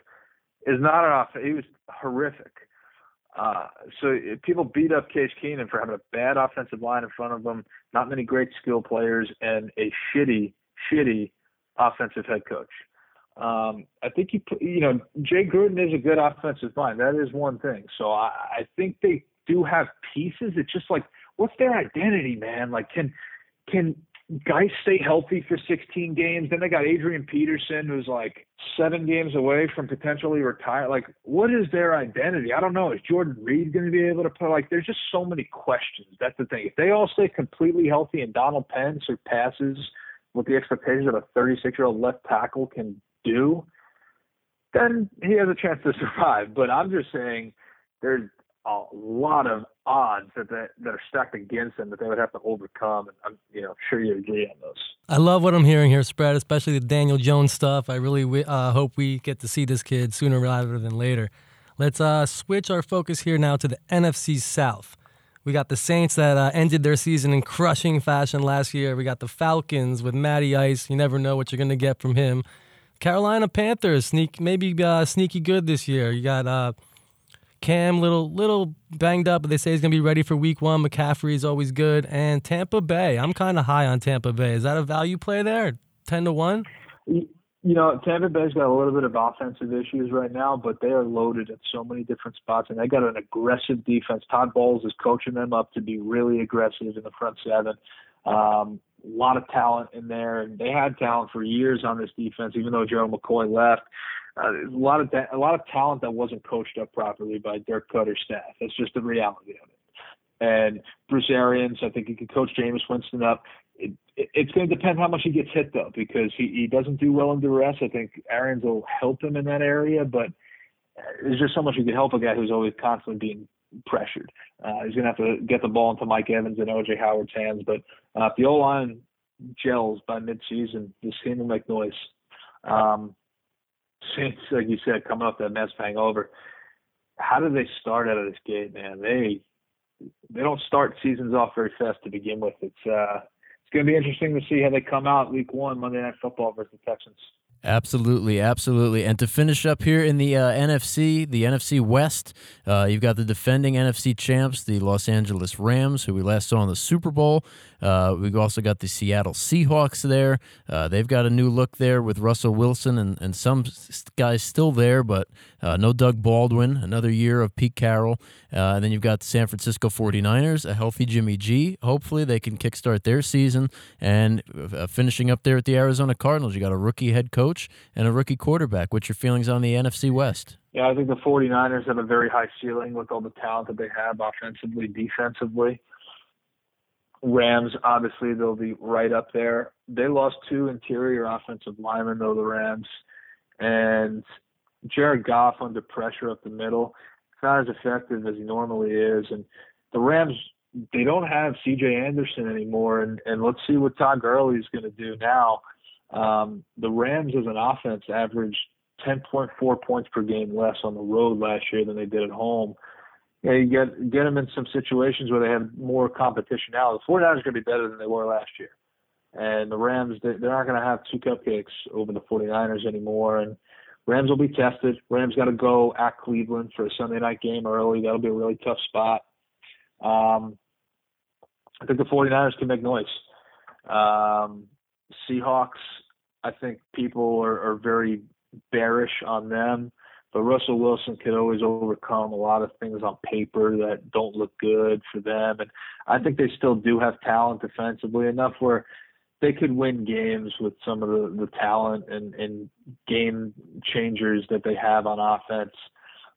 Speaker 4: is not an offense. He was horrific. Uh, so if people beat up Case Keenum for having a bad offensive line in front of them, not many great skill players, and a shitty, shitty offensive head coach. Um, I think you you know Jay Gruden is a good offensive mind. That is one thing. So I, I think they do have pieces. It's just like what's their identity, man? Like can can guys stay healthy for 16 games? Then they got Adrian Peterson, who's like seven games away from potentially retire. Like, what is their identity? I don't know. Is Jordan Reed going to be able to play? Like, there's just so many questions. That's the thing. If they all stay completely healthy and Donald Penn surpasses what the expectations of a 36 year old left tackle can do, then he has a chance to survive. But I'm just saying there's a lot of odds that they, that are stacked against them that they would have to overcome. And I'm you know sure you agree on those.
Speaker 2: I love what I'm hearing here, spread, especially the Daniel Jones stuff. I really uh, hope we get to see this kid sooner rather than later. Let's uh, switch our focus here now to the NFC South. We got the Saints that uh, ended their season in crushing fashion last year. We got the Falcons with Matty Ice. You never know what you're going to get from him. Carolina Panthers, sneak maybe uh, sneaky good this year. You got uh, Cam, little little banged up, but they say he's gonna be ready for Week One. McCaffrey's always good, and Tampa Bay. I'm kind of high on Tampa Bay. Is that a value play there? Ten to one.
Speaker 4: you know, Tampa Bay's got a little bit of offensive issues right now, but they are loaded at so many different spots, and they got an aggressive defense. Todd Bowles is coaching them up to be really aggressive in the front seven. Um, a lot of talent in there, and they had talent for years on this defense, even though Gerald McCoy left. Uh, a lot of a lot of talent that wasn't coached up properly by Dirk Koetter's staff. That's just the reality of it. And Bruce Arians, I think he could coach Jameis Winston up. It, it, it's going to depend how much he gets hit though, because he, he doesn't do well in duress. I think Arians will help him in that area, but there's just so much he can help a guy who's always constantly being pressured. Uh, he's going to have to get the ball into Mike Evans and OJ Howard's hands, but uh, if the O line gels by midseason, this team will make noise. Um, Saints, like you said, coming off that Mets hangover. How do they start out of this gate, man? They they don't start seasons off very fast to begin with. It's uh, it's going to be interesting to see how they come out week one Monday Night Football versus the Texans.
Speaker 3: Absolutely, absolutely. And to finish up here in the uh, NFC, the NFC West, uh, you've got the defending NFC champs, the Los Angeles Rams, who we last saw in the Super Bowl. Uh, we've also got the Seattle Seahawks there. Uh, they've got a new look there with Russell Wilson and, and some guys still there, but uh, no Doug Baldwin. Another year of Pete Carroll. Uh, and then you've got the San Francisco 49ers, a healthy Jimmy G. Hopefully they can kickstart their season. And finishing up there at the Arizona Cardinals, you got a rookie head coach coach and a rookie quarterback. What's your feelings on the NFC West?
Speaker 4: Yeah, I think the 49ers have a very high ceiling with all the talent that they have offensively, defensively. Rams, obviously, they'll be right up there. They lost two interior offensive linemen, though, the Rams. And Jared Goff under pressure up the middle. Not as effective as he normally is. And the Rams, they don't have CJ Anderson anymore. And, and let's see what Todd Gurley is going to do now. Um, the Rams as an offense averaged 10.4 points per game less on the road last year than they did at home. Yeah, you get get them in some situations where they have more competition now. The 49ers are going to be better than they were last year, and the Rams they, they're not going to have two cupcakes over the 49ers anymore. And Rams will be tested. Rams got to go at Cleveland for a Sunday night game early. That'll be a really tough spot. Um, I think the 49ers can make noise. Um, Seahawks, I think people are, are very bearish on them, but Russell Wilson could always overcome a lot of things on paper that don't look good for them. And I think they still do have talent defensively enough where they could win games with some of the, the talent and, and game changers that they have on offense.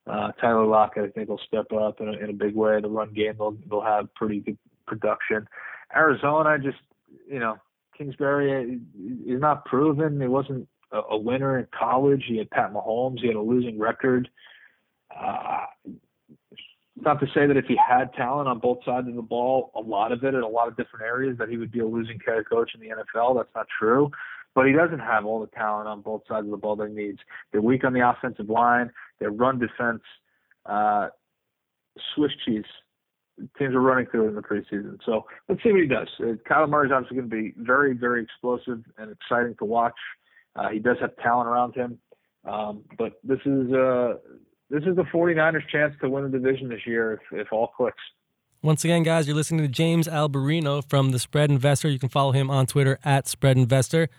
Speaker 4: Uh, Tyler Lockett, I think, will step up in a, in a big way. The run game, they'll, they'll have pretty good production. Arizona, just, you know, Kingsbury is not proven. He wasn't a, winner in college. He had Pat Mahomes. He had a losing record. Uh, not to say that if he had talent on both sides of the ball, a lot of it in a lot of different areas, that he would be a losing head coach in the NFL. That's not true. But he doesn't have all the talent on both sides of the ball that he needs. They're weak on the offensive line. Their run defense, uh, Swiss cheese teams are running through in the preseason. So let's see what he does. Uh, Kyler Murray is obviously going to be very, very explosive and exciting to watch. Uh, he does have talent around him, um, but this is uh, this is the 49ers' chance to win the division this year if, if all clicks.
Speaker 2: Once again, guys, you're listening to James Alberino from the Spread Investor. You can follow him on Twitter at Spread Investor.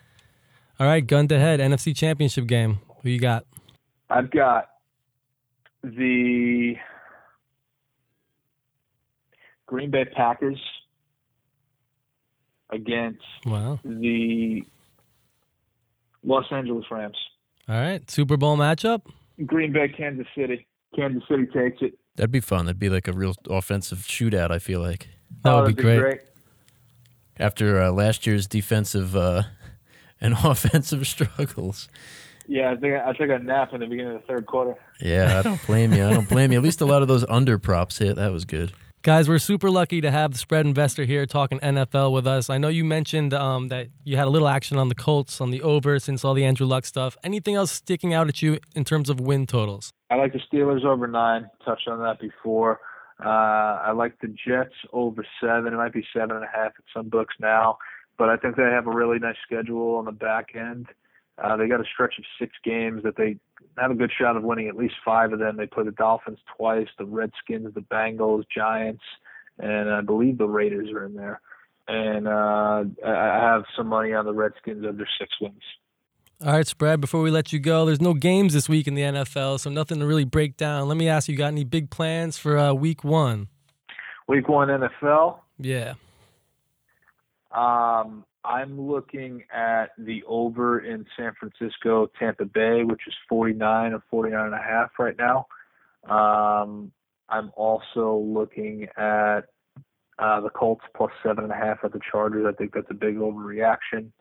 Speaker 2: All right, gun to head, NFC Championship game. Who you got?
Speaker 4: I've got the Green Bay Packers against
Speaker 2: wow.
Speaker 4: the Los Angeles Rams.
Speaker 2: All right, Super Bowl matchup.
Speaker 4: Green Bay, Kansas City. Kansas City takes it.
Speaker 3: That'd be fun. That'd be like a real offensive shootout. I feel like
Speaker 2: that oh, would be great. great.
Speaker 3: After uh, last year's defensive uh, and offensive struggles.
Speaker 4: Yeah, I think I took a nap in the beginning of the third quarter.
Speaker 3: Yeah, I don't blame you. I don't blame you. At least a lot of those under props hit. That was good.
Speaker 2: Guys, we're super lucky to have the spread investor here talking NFL with us. I know you mentioned um, that you had a little action on the Colts on the over since all the Andrew Luck stuff. Anything else sticking out at you in terms of win totals?
Speaker 4: I like the Steelers over nine. Touched on that before. Uh, I like the Jets over seven. It might be seven and a half at some books now, but I think they have a really nice schedule on the back end. Uh, they got a stretch of six games that they have a good shot of winning at least five of them. They play the Dolphins twice, the Redskins, the Bengals, Giants, and I believe the Raiders are in there. And uh, I have some money on the Redskins under six wins.
Speaker 2: All right, spread. Before we let you go, there's no games this week in the NFL, so nothing to really break down. Let me ask you, got any big plans for uh, Week One?
Speaker 4: Week one NFL.
Speaker 2: Yeah.
Speaker 4: Um, I'm looking at the over in San Francisco, Tampa Bay, which is 49 or 49 and a half right now. Um, I'm also looking at uh, the Colts plus seven and a half at the Chargers. I think that's a big overreaction.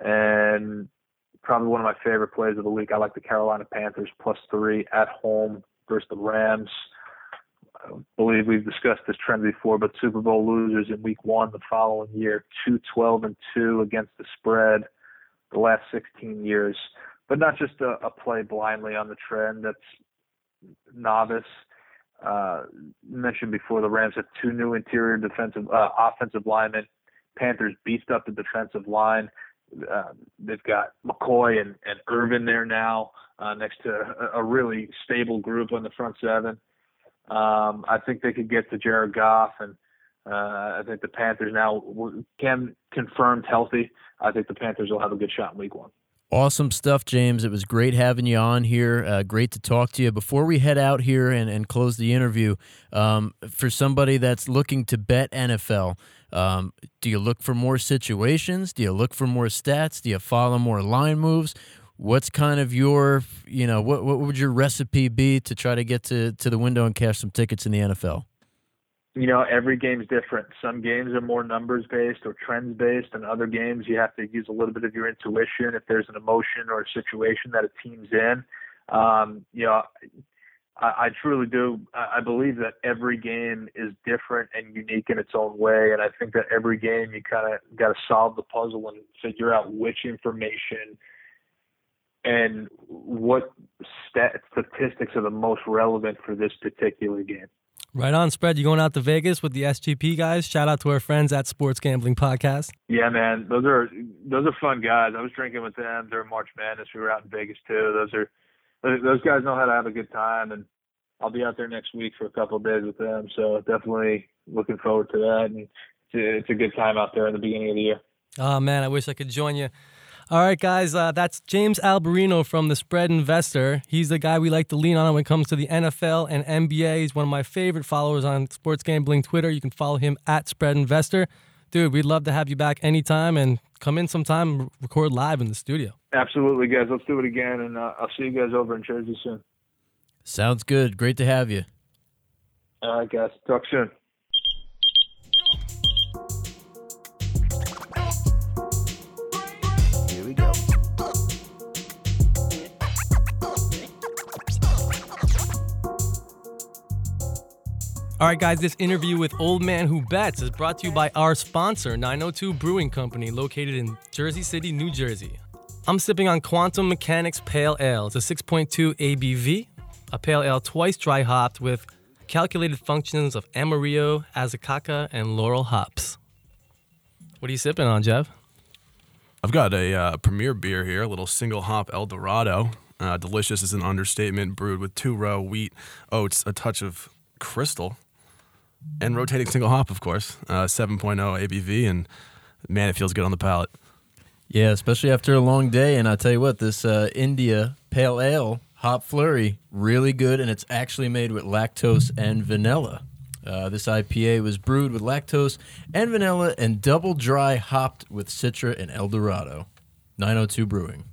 Speaker 4: And probably one of my favorite plays of the week. I like the Carolina Panthers plus three at home versus the Rams. I believe we've discussed this trend before, but Super Bowl losers in week one the following year, two twelve and 2 against the spread the last 16 years. But not just a, a play blindly on the trend that's novice. Uh, mentioned before, the Rams have two new interior defensive, uh, offensive linemen. Panthers beefed up the defensive line. Uh, they've got McCoy and, and Irvin there now, uh, next to a, a really stable group on the front seven. Um, I think they could get to Jared Goff, and uh, I think the Panthers now can confirmed healthy. I think the Panthers will have a good shot in Week One.
Speaker 3: Awesome stuff, James. It was great having you on here. Uh, great to talk to you. Before we head out here and, and close the interview, um, for somebody that's looking to bet NFL, um, do you look for more situations? Do you look for more stats? Do you follow more line moves? What's kind of your you know what what would your recipe be to try to get to to the window and cash some tickets in the NFL?
Speaker 4: You know, every game's different. Some games are more numbers based or trends based, and other games you have to use a little bit of your intuition if there's an emotion or a situation that a team's in. Um, you know, I, I truly do. I believe that every game is different and unique in its own way, and I think that every game you kind of got to solve the puzzle and figure out which information and what stat statistics are the most relevant for this particular game.
Speaker 2: Right on, spread. You going out to Vegas with the SGP guys? Shout out to our friends at Sports Gambling Podcast.
Speaker 4: Yeah, man, those are those are fun guys. I was drinking with them during March Madness. We were out in Vegas too. Those are those guys know how to have a good time, and I'll be out there next week for a couple of days with them. So definitely looking forward to that, and it's a, it's a good time out there in the beginning of the year.
Speaker 2: Oh man, I wish I could join you. All right, guys, uh, that's James Alberino from the Spread Investor. He's the guy we like to lean on when it comes to the NFL and NBA. He's one of my favorite followers on sports gambling Twitter. You can follow him at Spread Investor. Dude, we'd love to have you back anytime and come in sometime record live in the studio.
Speaker 4: Absolutely, guys. Let's do it again, and uh, I'll see you guys over in Jersey soon.
Speaker 3: Sounds good. Great to have you.
Speaker 4: All right, guys. Talk soon.
Speaker 2: All right, guys, this interview with Old Man Who Bets is brought to you by our sponsor, 902 Brewing Company, located in Jersey City, New Jersey. I'm sipping on Quantum Mechanics Pale Ale. It's a 6.2 ABV, a pale ale twice dry hopped with calculated functions of Amarillo, Azacca, and Loral hops. What are you sipping on, Geoff?
Speaker 5: I've got a uh, premier beer here, a little single hop El Dorado. Uh, delicious is an understatement, brewed with two row wheat, oats, a touch of crystal, and rotating single hop, of course, uh, 7.0 ABV, and man, it feels good on the palate.
Speaker 3: Yeah, especially after a long day. And I tell you what, this uh, India Pale Ale Hop Flurry really good, and it's actually made with lactose and vanilla. Uh, this IPA was brewed with lactose and vanilla and double dry hopped with Citra and El Dorado. 902 Brewing.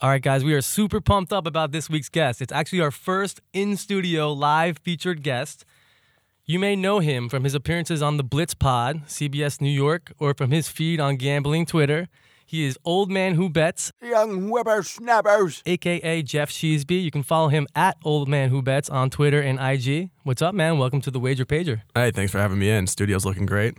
Speaker 2: All right, guys, we are super pumped up about this week's guest. It's actually our first in studio live featured guest. You may know him from his appearances on the Blitz Pod, CBS New York, or from his feed on gambling Twitter. He is Old Man Who Bets,
Speaker 6: young whippersnappers,
Speaker 2: aka Geoff Sheasby. You can follow him at Old Man Who Bets on Twitter and IG. What's up, man? Welcome to the Wager Pager.
Speaker 5: Hey, thanks for having me in. Studio's looking great.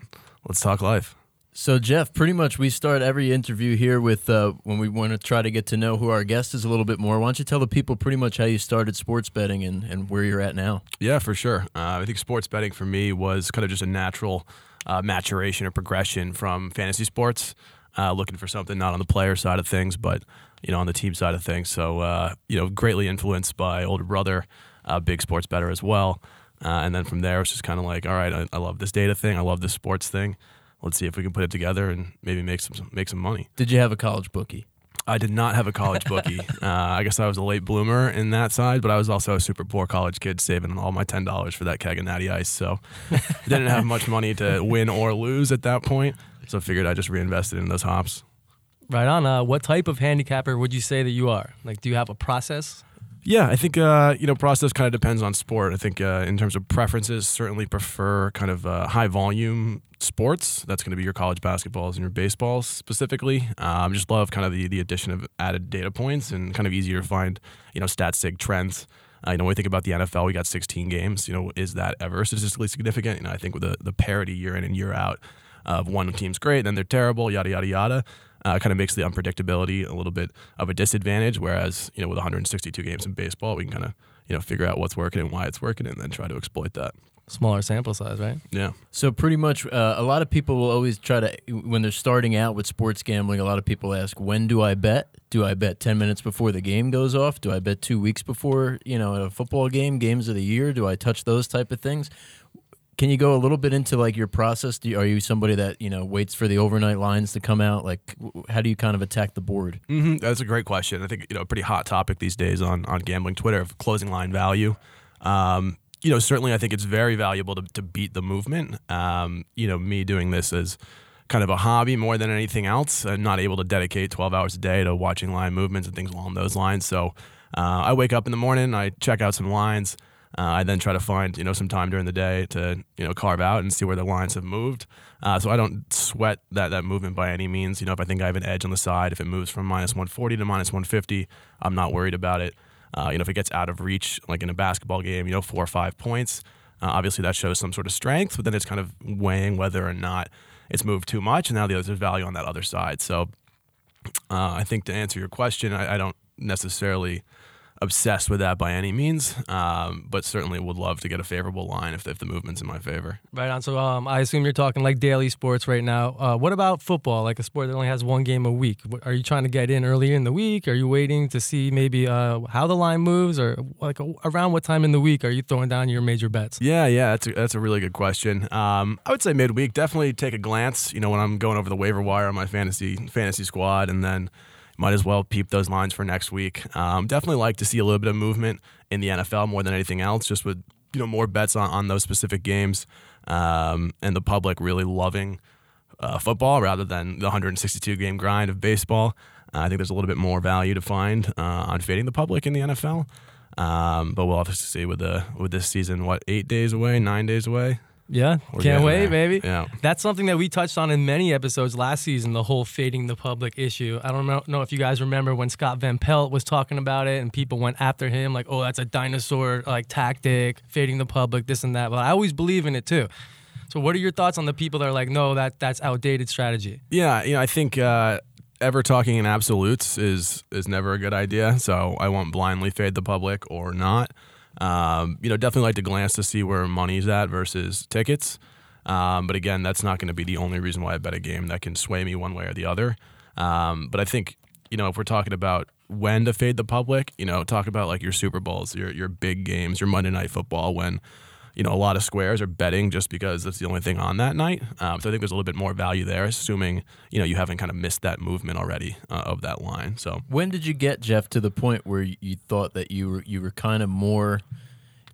Speaker 5: Let's talk life.
Speaker 3: So, Geoff, pretty much we start every interview here with uh, when we want to try to get to know who our guest is a little bit more. Why don't you tell the people pretty much how you started sports betting and, and where you're at now?
Speaker 5: Yeah, for sure. Uh, I think sports betting for me was kind of just a natural uh, maturation or progression from fantasy sports, uh, looking for something not on the player side of things, but you know on the team side of things. So, uh, you know, greatly influenced by older brother, big sports better as well. Uh, and then from there, it's just kind of like, all right, I, I love this data thing, I love this sports thing let's see if we can put it together and maybe make some make some money.
Speaker 3: Did you have a college bookie?
Speaker 5: I did not have a college bookie. uh, I guess I was a late bloomer in that side, but I was also a super poor college kid saving all my ten dollars for that keg of natty ice. So didn't have much money to win or lose at that point. So figured I just reinvested in those hops.
Speaker 2: Right on. Uh, what type of handicapper would you say that you are? Like, do you have a process?
Speaker 5: Yeah, I think uh, you know process kind of depends on sport. I think uh, in terms of preferences, certainly prefer kind of uh, high volume sports. That's going to be your college basketballs and your baseballs specifically. Um, just love kind of the the addition of added data points and kind of easier to find you know stat sig trends. Uh, you know, when we think about the NFL, we got 16 games. You know, is that ever statistically significant? You know, I think with the the parity year in and year out of one team's great, then they're terrible, yada yada yada uh, kind of makes the unpredictability a little bit of a disadvantage. Whereas, you know, with 162 games in baseball, we can kind of, you know, figure out what's working and why it's working and then try to exploit that.
Speaker 2: Smaller sample size, right?
Speaker 5: Yeah.
Speaker 3: So pretty much, uh, a lot of people will always try to when they're starting out with sports gambling. A lot of people ask, "When do I bet? Do I bet ten minutes before the game goes off? Do I bet two weeks before you know a football game, games of the year? Do I touch those type of things?" Can you go a little bit into like your process? Do you, are you somebody that you know waits for the overnight lines to come out? Like, how do you kind of attack the board?
Speaker 5: Mm-hmm. That's a great question. I think you know a pretty hot topic these days on on gambling Twitter of closing line value. Um, you know, certainly I think it's very valuable to, to beat the movement. Um, you know, me doing this as kind of a hobby more than anything else. I'm not able to dedicate 12 hours a day to watching line movements and things along those lines. So uh, I wake up in the morning, I check out some lines. Uh, I then try to find you know some time during the day to you know carve out and see where the lines have moved. Uh, so I don't sweat that that movement by any means. You know if I think I have an edge on the side, if it moves from minus 140 to minus 150, I'm not worried about it. Uh, you know if it gets out of reach, like in a basketball game, you know four or five points, uh, obviously that shows some sort of strength. But then it's kind of weighing whether or not it's moved too much, and now there's value on that other side. So uh, I think to answer your question, I, I don't necessarily obsessed with that by any means, um, but certainly would love to get a favorable line if, if the movement's in my favor.
Speaker 2: Right on. So um, I assume you're talking like daily sports right now. Uh, what about football, like a sport that only has one game a week? Are you trying to get in earlier in the week? Are you waiting to see maybe uh, how the line moves, or like around what time in the week are you throwing down your major bets?
Speaker 5: Yeah, yeah, that's a, that's a really good question. Um, I would say midweek. Definitely take a glance. You know, when I'm going over the waiver wire on my fantasy fantasy squad, and then might as well peep those lines for next week. Um, definitely like to see a little bit of movement in the NFL more than anything else, just with you know more bets on, on those specific games um, and the public really loving uh, football rather than the 162 game grind of baseball. Uh, I think there's a little bit more value to find uh, on fading the public in the NFL. Um, but we'll obviously see with the with this season, what eight days away, nine days away.
Speaker 2: Yeah,
Speaker 5: We're
Speaker 2: can't wait,
Speaker 5: there.
Speaker 2: baby.
Speaker 5: Yeah.
Speaker 2: That's something that we touched on in many episodes last season, the whole fading the public issue. I don't know, know if you guys remember when Scott Van Pelt was talking about it and people went after him, like, oh, that's a dinosaur like tactic, fading the public, this and that. But I always believe in it too. So what are your thoughts on the people that are like, no, that that's outdated strategy?
Speaker 5: Yeah, you know, I think uh, ever talking in absolutes is is never a good idea. So I won't blindly fade the public or not. Um, you know, definitely like to glance to see where money's at versus tickets. Um, but again, that's not going to be the only reason why I bet a game that can sway me one way or the other. Um, but I think you know if we're talking about when to fade the public, you know, talk about like your Super Bowls, your your big games, your Monday Night Football when you know, a lot of squares are betting just because that's the only thing on that night. Um, so I think there's a little bit more value there, assuming you know you haven't kind of missed that movement already uh, of that line. So
Speaker 3: When did you get Geoff to the point where you, thought that you were you were kind of more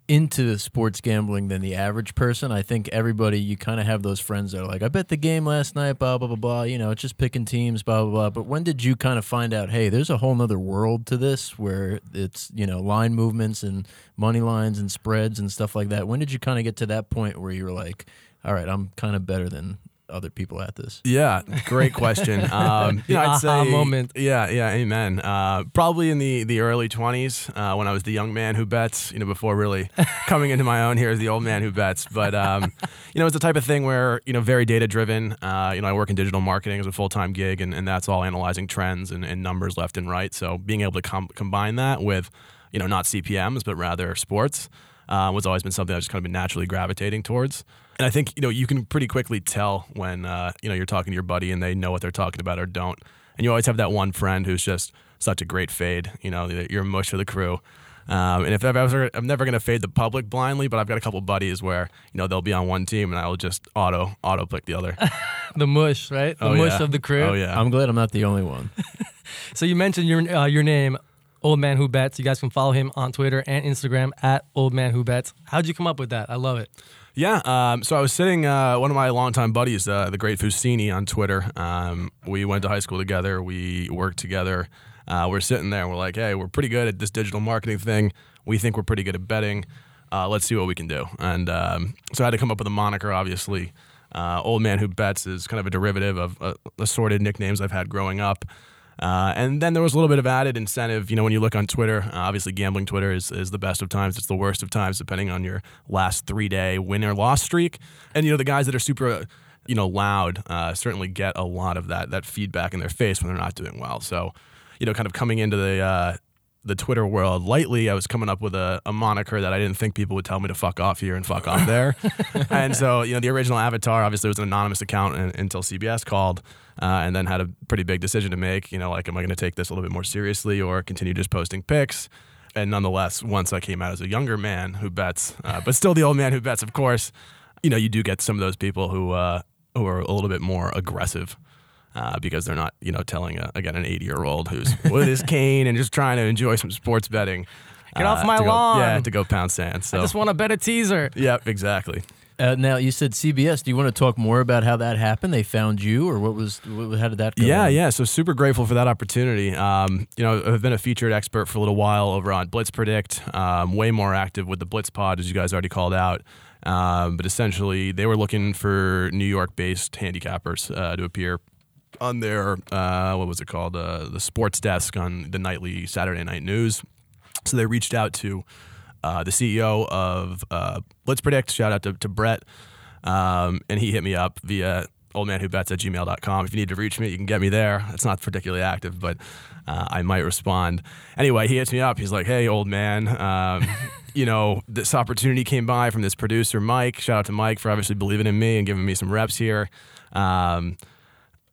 Speaker 3: into sports gambling than the average person? I think everybody you kind of have those friends that are like, I bet the game last night, blah blah blah blah. You know, it's just picking teams, blah blah blah. But when did you kind of find out? Hey, there's a whole nother world to this where it's you know line movements and money lines and spreads and stuff like that. When did you kind of get to that point where you were like, all right, I'm kind of better than other people at this?
Speaker 5: yeah, great question. Um, you know, I'd say
Speaker 2: moment.
Speaker 5: Yeah, yeah, amen. Uh, probably in the the early 20s uh, when I was the young man who bets. You know, before really coming into my own here as the old man who bets. But um, you know, it's the type of thing where you know very data driven. Uh, you know, I work in digital marketing as a full time gig, and, and that's all analyzing trends and, and numbers left and right. So being able to com- combine that with you know not CPMS but rather sports uh, was always been something I've just kind of been naturally gravitating towards. And I think you know you can pretty quickly tell when uh, you know you're talking to your buddy and they know what they're talking about or don't. And you always have that one friend who's just such a great fade. You know, you're a mush for the crew. Um, and if I've ever, I'm never going to fade the public blindly, but I've got a couple buddies where you know they'll be on one team and I'll just auto auto pick the other.
Speaker 2: The mush, right? The
Speaker 5: Oh,
Speaker 2: mush
Speaker 5: yeah.
Speaker 2: of the crew.
Speaker 5: Oh yeah.
Speaker 3: I'm glad I'm not the only one.
Speaker 2: So you mentioned your uh, your name, Old Man Who Bets. You guys can follow him on Twitter and Instagram at Old Man Who Bets. How'd you come up with that? I love it.
Speaker 5: Yeah, um, so I was sitting, uh, one of my longtime buddies, uh, the great Fusini on Twitter. Um, we went to high school together. We worked together. Uh, we're sitting there we're like, hey, we're pretty good at this digital marketing thing. We think we're pretty good at betting. Uh, let's see what we can do. And um, so I had to come up with a moniker, obviously. Uh, Old Man Who Bets is kind of a derivative of uh, assorted nicknames I've had growing up. Uh, and then there was a little bit of added incentive. You know, when you look on Twitter, uh, obviously gambling Twitter is, is the best of times. It's the worst of times, depending on your last three day win or loss streak. And, you know, the guys that are super, uh, you know, loud uh, certainly get a lot of that, that feedback in their face when they're not doing well. So, you know, kind of coming into the, uh, the Twitter world lightly, I was coming up with a, a moniker that I didn't think people would tell me to fuck off here and fuck off there. and so, you know, the original avatar obviously was an anonymous account in, until CBS called uh, and then had a pretty big decision to make. You know, like, am I going to take this a little bit more seriously or continue just posting pics? And nonetheless, once I came out as a younger man who bets, uh, but still the old man who bets, of course, you know, you do get some of those people who, uh, who are a little bit more aggressive uh, because they're not, you know, telling a, again an 80 year old who's with his cane and just trying to enjoy some sports betting.
Speaker 2: Get off
Speaker 5: uh,
Speaker 2: my
Speaker 5: to go-
Speaker 2: lawn.
Speaker 5: yeah, to go pound sand. So
Speaker 2: I just want to bet a teaser.
Speaker 5: Yep, exactly.
Speaker 3: Uh, now you said CBS. Do you want to talk more about how that happened? They found you, or what was? What, how did that go?
Speaker 5: Yeah,
Speaker 3: on?
Speaker 5: yeah. So super grateful for that opportunity. Um, you know, I've been a featured expert for a little while over on Blitz Predict. Um, way more active with the Blitz Pod, as you guys already called out. Um, but essentially, they were looking for New York-based handicappers uh, to appear on their uh, what was it called, uh, the sports desk on the nightly Saturday Night News. So they reached out to uh, the CEO of uh, Blitz Predict. Shout out to, to Brett. Um, and he hit me up via oldmanwhobets at gmail.com. If you need to reach me, you can get me there. It's not particularly active, but uh, I might respond. Anyway, he hits me up. He's like, hey, old man, um, you know, this opportunity came by from this producer, Mike. Shout out to Mike for obviously believing in me and giving me some reps here. Um,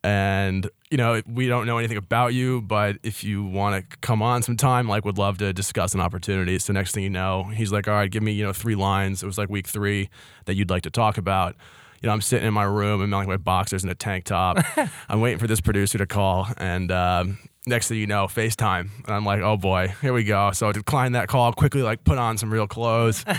Speaker 5: and you know we don't know anything about you but if you want to come on sometime like would love to discuss an opportunity. So next thing you know he's like all right give me you know three lines. It was like week three that you'd like to talk about. You know i'm sitting in my room i'm like my boxers and a tank top. I'm waiting for this producer to call and um, next thing you know facetime. And i'm like oh boy here we go. So i declined that call quickly like put on some real clothes.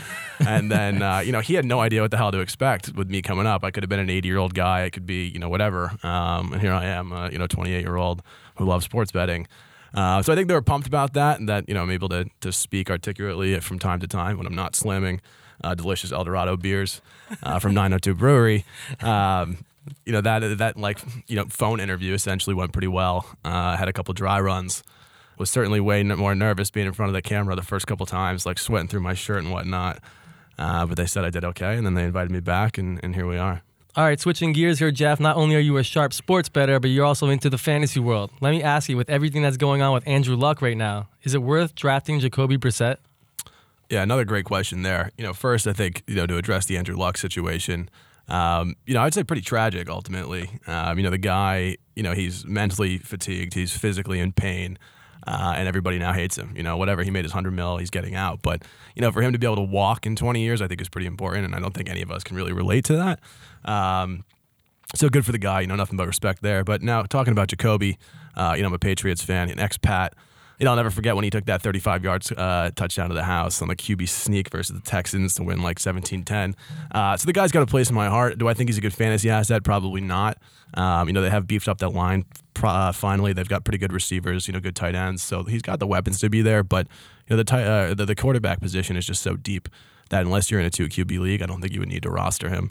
Speaker 5: And then uh, you know he had no idea what the hell to expect with me coming up. I could have been an 80 year old guy. I could be you know whatever. Um, and here i am uh, you know 28 year old who loves sports betting. Uh, so I think they were pumped about that, and that you know I'm able to to speak articulately from time to time when I'm not slamming uh, delicious El Dorado beers uh, from 902 Brewery. Um, you know that that like you know phone interview essentially went pretty well. Uh, I had a couple dry runs. Was certainly way more nervous being in front of the camera the first couple times, like sweating through my shirt and whatnot. Uh, but they said I did okay, and then they invited me back, and, and here we are.
Speaker 2: All right, switching gears here, Geoff. Not only are you a sharp sports bettor, but you're also into the fantasy world. Let me ask you, with everything that's going on with Andrew Luck right now, is it worth drafting Jacoby Brissett?
Speaker 5: Yeah, another great question there. You know, first I think you know to address the Andrew Luck situation. Um, you know, I'd say pretty tragic ultimately. Um, you know, the guy, you know, he's mentally fatigued, he's physically in pain, uh, and everybody now hates him. You know, whatever he made his hundred mil, he's getting out. But you know, for him to be able to walk in 20 years, I think is pretty important, and I don't think any of us can really relate to that. Um, so good for the guy, you know, nothing but respect there. But now talking about Jacoby, uh, you know, I'm a Patriots fan, an expat. Know, I'll never forget when he took that 35 yards uh, touchdown to the house on the QB sneak versus the Texans to win like 17-10. Uh, so the guy's got a place in my heart. Do I think he's a good fantasy asset? Probably not. Um, you know, they have beefed up that line. Uh, finally, they've got pretty good receivers. You know, good tight ends. So he's got the weapons to be there. But you know, the tight, uh, the, the quarterback position is just so deep that unless you're in a two QB league, I don't think you would need to roster him.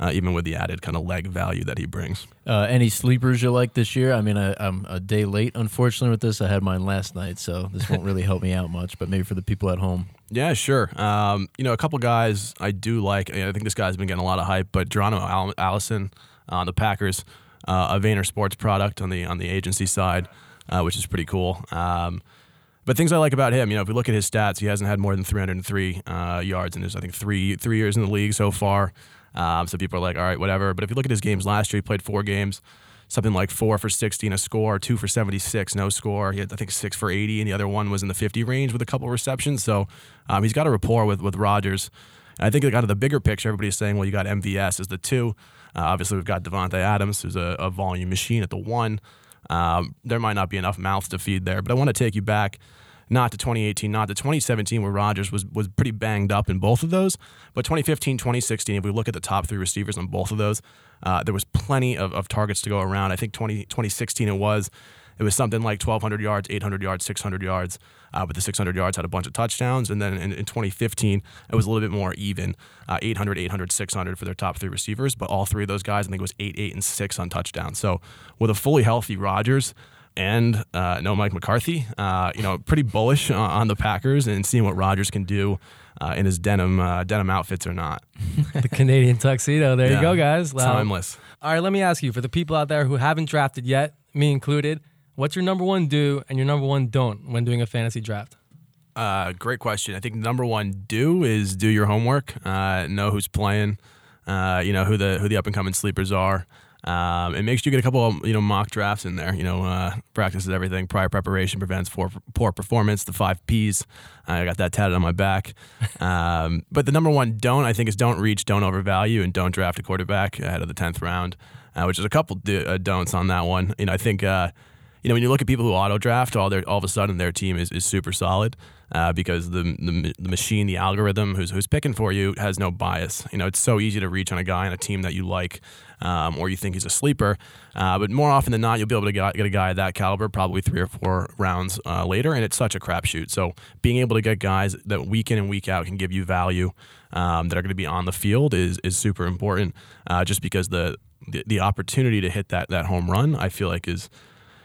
Speaker 5: Uh, even with the added kind of leg value that he brings.
Speaker 3: Uh, any sleepers you like this year? I mean, I, I'm a day late, unfortunately, with this. I had mine last night, so this won't really help me out much. But maybe for the people at home.
Speaker 5: Yeah, sure. Um, you know, a couple guys I do like. I think this guy's been getting a lot of hype, but Geronimo Al- Allison on the Packers, uh, a Vayner Sports product on the on the agency side, uh, which is pretty cool. Um, but things I like about him, you know, if we look at his stats, he hasn't had more than 303 uh, yards in his, I think, three three years in the league so far. Um, so people are like, all right, whatever. But if you look at his games last year, he played four games, something like four for 60 and a score, two for 76, no score. He had, I think, six for 80, and the other one was in the 50 range with a couple receptions. So um, he's got a rapport with with Rodgers. And I think kind of the bigger picture, everybody's saying, well, you got MVS as the two. Uh, obviously, we've got Davante Adams, who's a, a volume machine at the one. um, there might not be enough mouths to feed there. But I want to take you back not to 2018, not to 2017, where Rodgers was was pretty banged up in both of those. But 2015, 2016, if we look at the top three receivers on both of those, uh, there was plenty of, of targets to go around. I think 20, 2016 it was. It was something like 1,200 yards, 800 yards, 600 yards. Uh, but the 600 yards had a bunch of touchdowns. And then in, in 2015, it was a little bit more even uh, 800, 800, 600 for their top three receivers. But all three of those guys, I think it was 8, 8, and 6 on touchdowns. So with a fully healthy Rodgers, and uh, no Mike McCarthy. Uh, you know, pretty bullish on, the Packers and seeing what Rodgers can do uh, in his denim uh, denim outfits or not.
Speaker 2: the Canadian tuxedo. There yeah. you go, guys.
Speaker 5: Timeless.
Speaker 2: All right, let me ask you for the people out there who haven't drafted yet, me included. What's your number one do and your number one don't when doing a fantasy draft?
Speaker 5: Uh, great question. I think number one do is do your homework. Uh, know who's playing. Uh, you know who the who the up and coming sleepers are. Um, and make sure you get a couple of you know mock drafts in there. You know, uh, practices everything. Prior preparation prevents poor, poor performance. The five P's. I got that tatted on my back. Um, but the number one don't I think is don't reach, don't overvalue, and don't draft a quarterback ahead of the tenth round, uh, which is a couple do, uh, don'ts on that one. You know, I think uh, you know when you look at people who auto draft, all their all of a sudden their team is, is super solid uh, because the, the, the machine, the algorithm who's who's picking for you has no bias. You know, it's so easy to reach on a guy on a team that you like um, or you think he's a sleeper. Uh, but more often than not, you'll be able to get, get a guy of that caliber probably three or four rounds uh, later, and it's such a crapshoot. So being able to get guys that week in and week out can give you value um, that are going to be on the field is is super important. Uh, just because the, the the opportunity to hit that that home run, I feel like is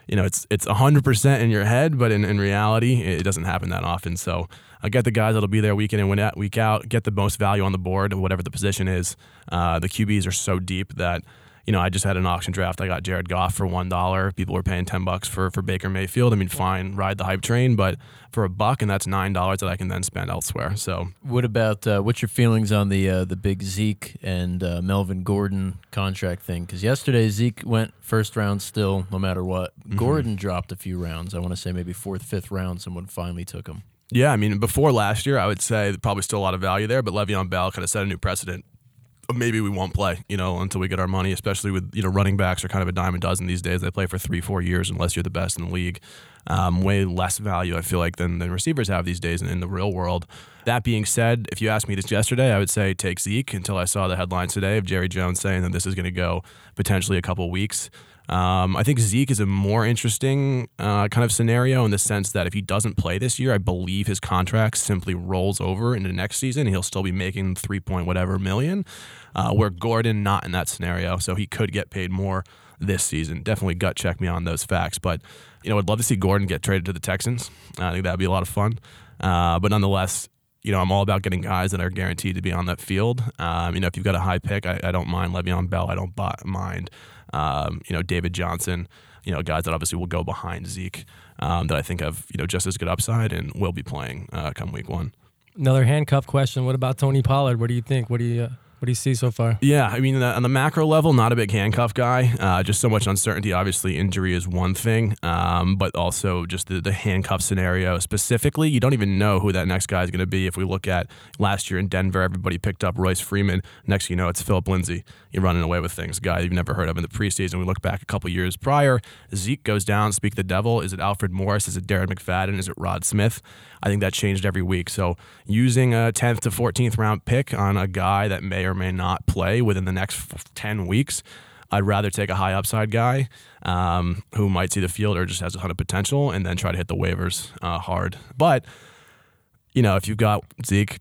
Speaker 5: you know, it's it's 100% in your head, but in, in reality, it doesn't happen that often. So I get the guys that'll be there week in and week out, get the most value on the board, whatever the position is. Uh, the QBs are so deep that you know, I just had an auction draft. I got Jared Goff for one dollar. People were paying ten bucks for for Baker Mayfield. I mean, fine, ride the hype train, but for a buck, and that's nine dollars that I can then spend elsewhere. So,
Speaker 3: what about uh, what's your feelings on the uh, the big Zeke and uh, Melvin Gordon contract thing? Because yesterday Zeke went first round still, no matter what. Mm-hmm. Gordon dropped a few rounds. I want to say maybe fourth, fifth round. Someone finally took him.
Speaker 5: Yeah, I mean, before last year, I would say probably still a lot of value there, but Le'Veon Bell kind of set a new precedent maybe we won't play, you know, until we get our money, especially with, you know, running backs are kind of a dime a dozen these days. They play for three, four years unless you're the best in the league. Um, way less value, I feel like, than, than receivers have these days in, in the real world. That being said, if you asked me this yesterday, I would say take Zeke until I saw the headlines today of Jerry Jones saying that this is going to go potentially a couple weeks. Um, I think Zeke is a more interesting uh, kind of scenario in the sense that if he doesn't play this year, I believe his contract simply rolls over into next season. He'll still be making three point whatever million, uh, where Gordon not in that scenario, so he could get paid more this season. Definitely gut check me on those facts, but you know, I'd love to see Gordon get traded to the Texans. I think that'd be a lot of fun. Uh, but nonetheless, you know, I'm all about getting guys that are guaranteed to be on that field. Um, you know, if you've got a high pick, I, I don't mind Le'Veon Bell. I don't mind um, you know, David Johnson, you know, guys that obviously will go behind Zeke um, that I think have, you know, just as good upside and will be playing uh, come week one.
Speaker 2: Another handcuff question. What about Tony Pollard? What do you think? What do you uh, what do you see so far?
Speaker 5: Yeah, I mean, on the macro level, not a big handcuff guy. Uh, just so much uncertainty. Obviously, injury is one thing, um, but also just the, the handcuff scenario specifically. You don't even know who that next guy is going to be. If we look at last year in Denver, everybody picked up Royce Freeman. Next, thing you know, it's Phillip Lindsay. You're running away with things. Guy you've never heard of in the preseason. We look back a couple years prior. Zeke goes down. Speak the devil. Is it Alfred Morris? Is it Darren McFadden? Is it Rod Smith? I think that changed every week. So using a 10th to 14th round pick on a guy that may or may not play within the next 10 weeks, I'd rather take a high upside guy um, who might see the field or just has a ton of potential and then try to hit the waivers uh, hard. But, you know, if you've got Zeke,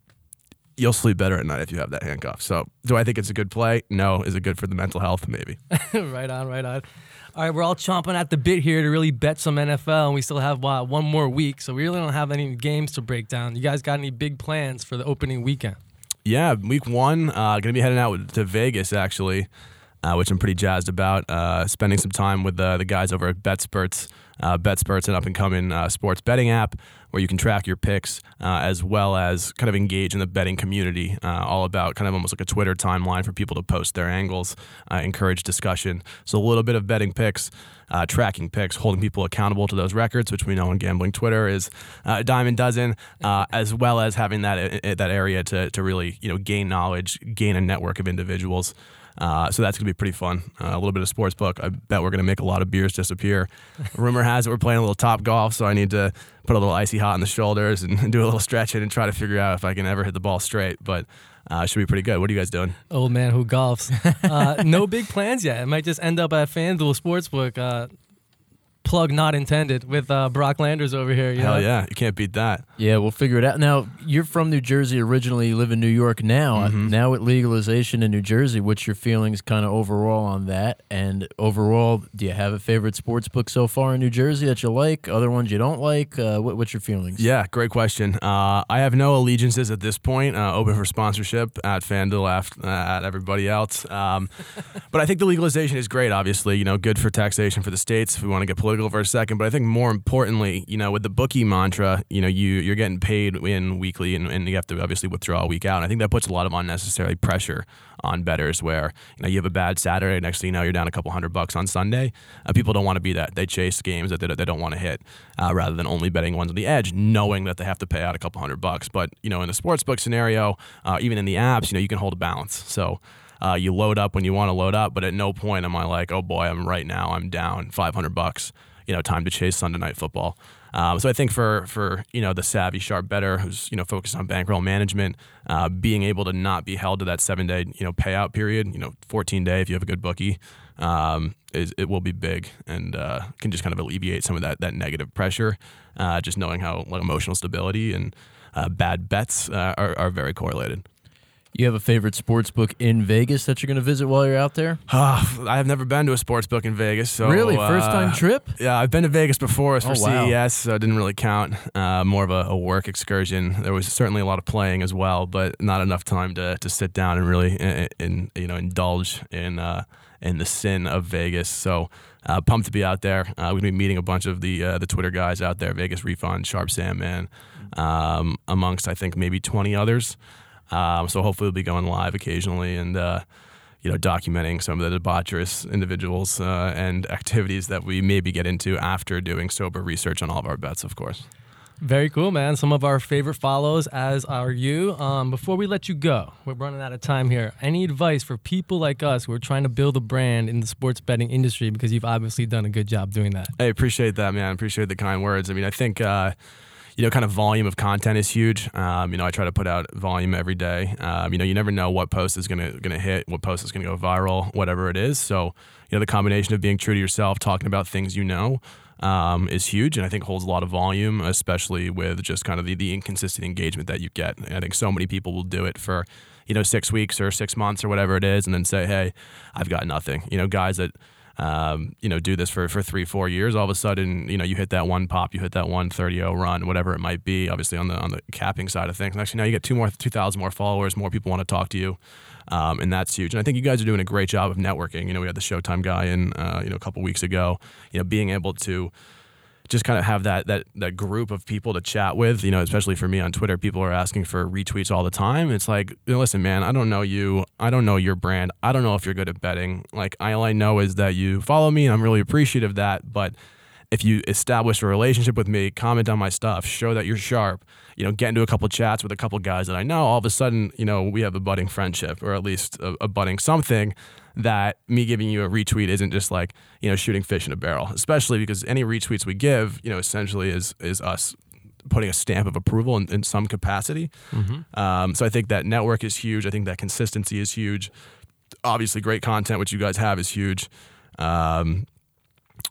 Speaker 5: you'll sleep better at night if you have that handcuff. So, do I think it's a good play? No. Is it good for the mental health? Maybe.
Speaker 2: right on, right on. All right, we're all chomping at the bit here to really bet some NFL, and we still have wow, one more week, so we really don't have any games to break down. You guys got any big plans for the opening weekend?
Speaker 5: Yeah, week one, uh, gonna be heading out to Vegas actually, uh, which I'm pretty jazzed about. Uh, spending some time with the, the guys over at BetSperts. Uh, BetSperts, an up and coming uh, sports betting app where you can track your picks uh, as well as kind of engage in the betting community. Uh, all about kind of almost like a Twitter timeline for people to post their angles, uh, encourage discussion. So a little bit of betting picks. Uh, tracking picks, holding people accountable to those records, which we know on gambling Twitter is uh, a dime a dozen, uh, as well as having that that area to, to really you know gain knowledge, gain a network of individuals. Uh, so that's gonna be pretty fun. Uh, a little bit of sports book. I bet we're gonna make a lot of beers disappear. Rumor has it we're playing a little top golf, so I need to put a little icy hot on the shoulders and do a little stretching and try to figure out if I can ever hit the ball straight. But uh, should be pretty good. What are you guys doing?
Speaker 2: Old man who golfs. Uh, no big plans yet. It might just end up at FanDuel Sportsbook. Uh, plug not intended with uh, Brock Landers over here. You
Speaker 5: Hell
Speaker 2: know?
Speaker 5: yeah, you can't beat that.
Speaker 3: Yeah, we'll figure it out. Now, you're from New Jersey originally, you live in New York now.
Speaker 5: Mm-hmm.
Speaker 3: Now, with legalization in New Jersey, what's your feelings kind of overall on that? And overall, do you have a favorite sports book so far in New Jersey that you like? Other ones you don't like? Uh, what, what's your feelings?
Speaker 5: Yeah, great question. Uh, I have no allegiances at this point. Uh, open for sponsorship at FanDuel, at, at everybody else. Um, but I think the legalization is great. Obviously, you know, good for taxation for the states. If we want to get political for a second, but I think more importantly, you know, with the bookie mantra, you know, you you're getting paid in weekly, and, and you have to obviously withdraw a week out. And I think that puts a lot of unnecessary pressure on betters. Where you know you have a bad Saturday, next thing you know, you're down a couple hundred bucks on Sunday. Uh, people don't want to be that. They chase games that they, they don't want to hit, uh, rather than only betting ones on the edge, knowing that they have to pay out a couple hundred bucks. But you know, in the sportsbook scenario, uh, even in the apps, you know, you can hold a balance. So. Uh, you load up when you want to load up, but at no point am I like, oh boy, I'm right now, I'm down 500 bucks. You know, time to chase Sunday night football. Um, so I think for for you know the savvy sharp better who's you know focused on bankroll management, uh, being able to not be held to that seven day you know payout period, you know 14 day if you have a good bookie, um, is it will be big and uh, can just kind of alleviate some of that that negative pressure. Uh, just knowing how like emotional stability and uh, bad bets uh, are, are very correlated.
Speaker 3: You have a favorite sports book in Vegas that you're going to visit while you're out there?
Speaker 5: I have never been to a sports book in Vegas, so
Speaker 3: really? First time
Speaker 5: uh,
Speaker 3: trip?
Speaker 5: Yeah, I've been to Vegas before for
Speaker 3: Oh, wow.
Speaker 5: CES, so it didn't really count. Uh, more of a, a work excursion. There was certainly a lot of playing as well, but not enough time to, to sit down and really in, in you know indulge in uh, in the sin of Vegas. So uh, pumped to be out there. Uh, we're gonna be meeting a bunch of the uh, the Twitter guys out there, Vegas Refund, Sharp Sandman, um, amongst I think maybe 20 others. Um, so hopefully we'll be going live occasionally and. Uh, you know, documenting some of the debaucherous individuals uh, and activities that we maybe get into after doing sober research on all of our bets, of course.
Speaker 2: Very cool, man. Some of our favorite follows, as are you. Um, before we let you go, we're running out of time here. Any advice for people like us who are trying to build a brand in the sports betting industry? Because you've obviously done a good job doing that.
Speaker 5: I appreciate that, man. I appreciate the kind words. I mean, I think, uh, you know, kind of volume of content is huge. Um, you know, I try to put out volume every day. Um, you know, you never know what post is gonna gonna hit, what post is gonna go viral, whatever it is. So, you know, the combination of being true to yourself, talking about things you know, um, is huge, and I think holds a lot of volume, especially with just kind of the, the inconsistent engagement that you get. And I think so many people will do it for, you know, six weeks or six months or whatever it is, and then say, hey, I've got nothing. You know, guys that um, you know, do this for, for three, four years, all of a sudden, you know, you hit that one pop, you hit that one 30-0 run, whatever it might be, obviously on the on the capping side of things. And actually now you get two more, 2,000 more followers, more people want to talk to you. Um, and that's huge. And I think you guys are doing a great job of networking. You know, we had the Showtime guy in, uh, you know, a couple weeks ago, you know, being able to just kind of have that that that group of people to chat with. You know, especially for me on Twitter, people are asking for retweets all the time. It's like, you know, listen, man, I don't know you, I don't know your brand, I don't know if you're good at betting. Like, all I know is that you follow me, and I'm really appreciative of that. But if you establish a relationship with me, comment on my stuff, show that you're sharp, you know, get into a couple chats with a couple guys that I know, all of a sudden, you know, we have a budding friendship or at least a, a budding something that me giving you a retweet isn't just like, you know, shooting fish in a barrel, especially because any retweets we give, you know, essentially is is us putting a stamp of approval in, in some capacity. Um, so I think that network is huge. I think that consistency is huge. Obviously, great content, which you guys have, is huge. Um,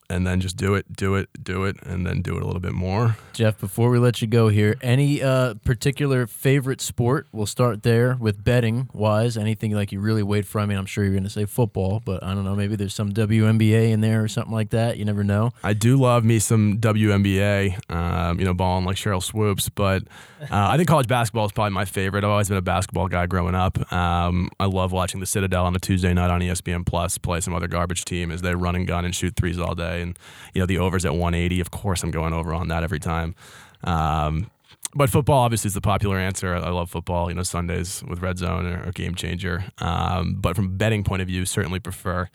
Speaker 5: and then just do it, do it, do it, and then do it a little bit more.
Speaker 3: Geoff, before we let you go here, any uh, particular favorite sport? We'll start there with betting wise. Anything like you really wait for? I mean, I'm sure you're going to say football, but I don't know. Maybe there's some WNBA in there or something like that. You never know.
Speaker 5: I do love me some WNBA, um, you know, balling like Sheryl Swoopes, but uh, I think college basketball is probably my favorite. I've always been a basketball guy growing up. Um, I love watching the Citadel on a Tuesday night on ESPN Plus play some other garbage team as they run and gun and shoot threes all day. And, you know, the over's at 180. Of course, I'm going over on that every time. Um, but football obviously is the popular answer. I love football. You know, Sundays with Red Zone or, or Game Changer. Um, but from a betting point of view, certainly prefer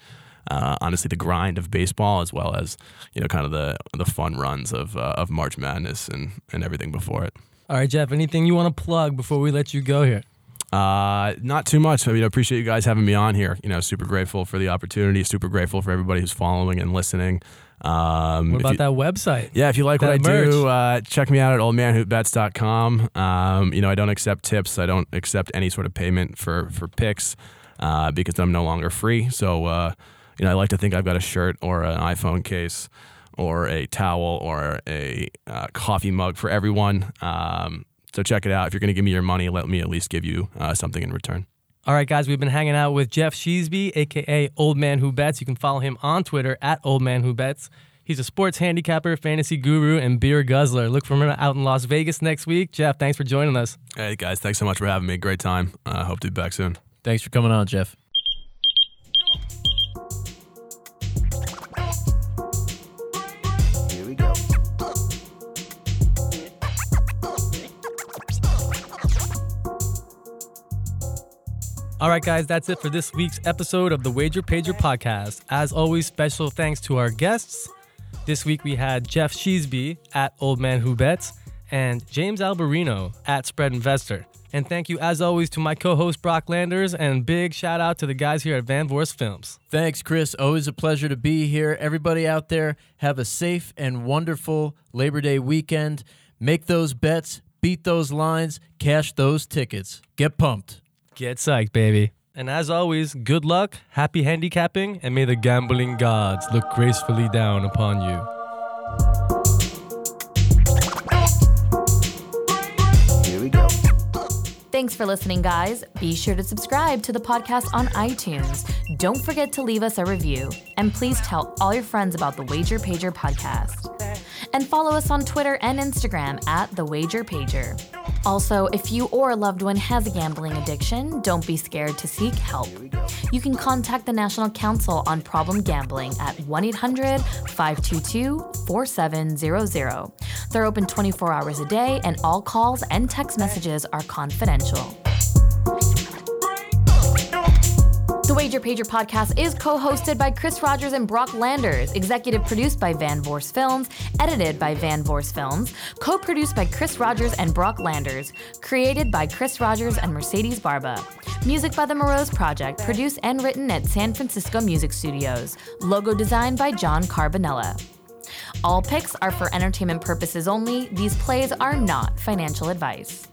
Speaker 5: uh, honestly the grind of baseball as well as you know kind of the the fun runs of uh, of March Madness and and everything before it.
Speaker 2: All right, Geoff, anything you want to plug before we let you go here?
Speaker 5: Uh, not too much. I mean, I appreciate you guys having me on here. You know, super grateful for the opportunity. Super grateful for everybody who's following and listening. Um,
Speaker 2: What about
Speaker 5: you-
Speaker 2: that website?
Speaker 5: Yeah, if you like what I
Speaker 2: That
Speaker 5: do, uh, check me out at oldmanwhobets.com. Um, you know, I don't accept tips. I don't accept any sort of payment for for picks uh, because I'm no longer free. So, uh, you know, I like to think I've got a shirt or an iPhone case or a towel or a uh, coffee mug for everyone. Um, so check it out. If you're going to give me your money, let me at least give you uh, something in return.
Speaker 2: All right, guys, we've been hanging out with Geoff Sheasby, aka Old Man Who Bets. You can follow him on Twitter at Old Man Who Bets. He's a sports handicapper, fantasy guru, and beer guzzler. Look for him out in Las Vegas next week. Geoff, thanks for joining us.
Speaker 5: Hey, guys, thanks so much for having me. Great time. Uh, hope to be back soon.
Speaker 3: Thanks for coming on,
Speaker 6: Geoff.
Speaker 2: All right, guys, that's it for this week's episode of the Wager Pager podcast. As always, special thanks to our guests. This week we had Geoff Sheasby at Old Man Who Bets and James Alberino at Spread Investor. And thank you, as always, to my co host Brock Landers, and big shout out to the guys here at Van Vorst Films.
Speaker 3: Thanks, Chris. Always a pleasure to be here. Everybody out there, have a safe and wonderful Labor Day weekend. Make those bets, beat those lines, cash those tickets. Get pumped.
Speaker 2: Get psyched, baby. And as always, good luck, happy handicapping, and may the gambling gods look gracefully down upon you.
Speaker 6: Here we go.
Speaker 1: Thanks for listening, guys. Be sure to subscribe to the podcast on iTunes. Don't forget to leave us a review. And please tell all your friends about the Wager Pager podcast. And follow us on Twitter and Instagram at The Wager Pager. Also, if you or a loved one has a gambling addiction, don't be scared to seek help. You can contact the National Council on Problem Gambling at 1 800 522 4700. They're open 24 hours a day, and all calls and text messages are confidential. The Wager Pager podcast is co hosted by Chris Rogers and Brock Landers, executive produced by Van Vorst Films, edited by Van Vorst Films, co produced by Chris Rogers and Brock Landers, created by Chris Rogers and Mercedes Barba. Music by The Morose Project, produced and written at San Francisco Music Studios. Logo designed by John Carbonella. All picks are for entertainment purposes only. These plays are not financial advice.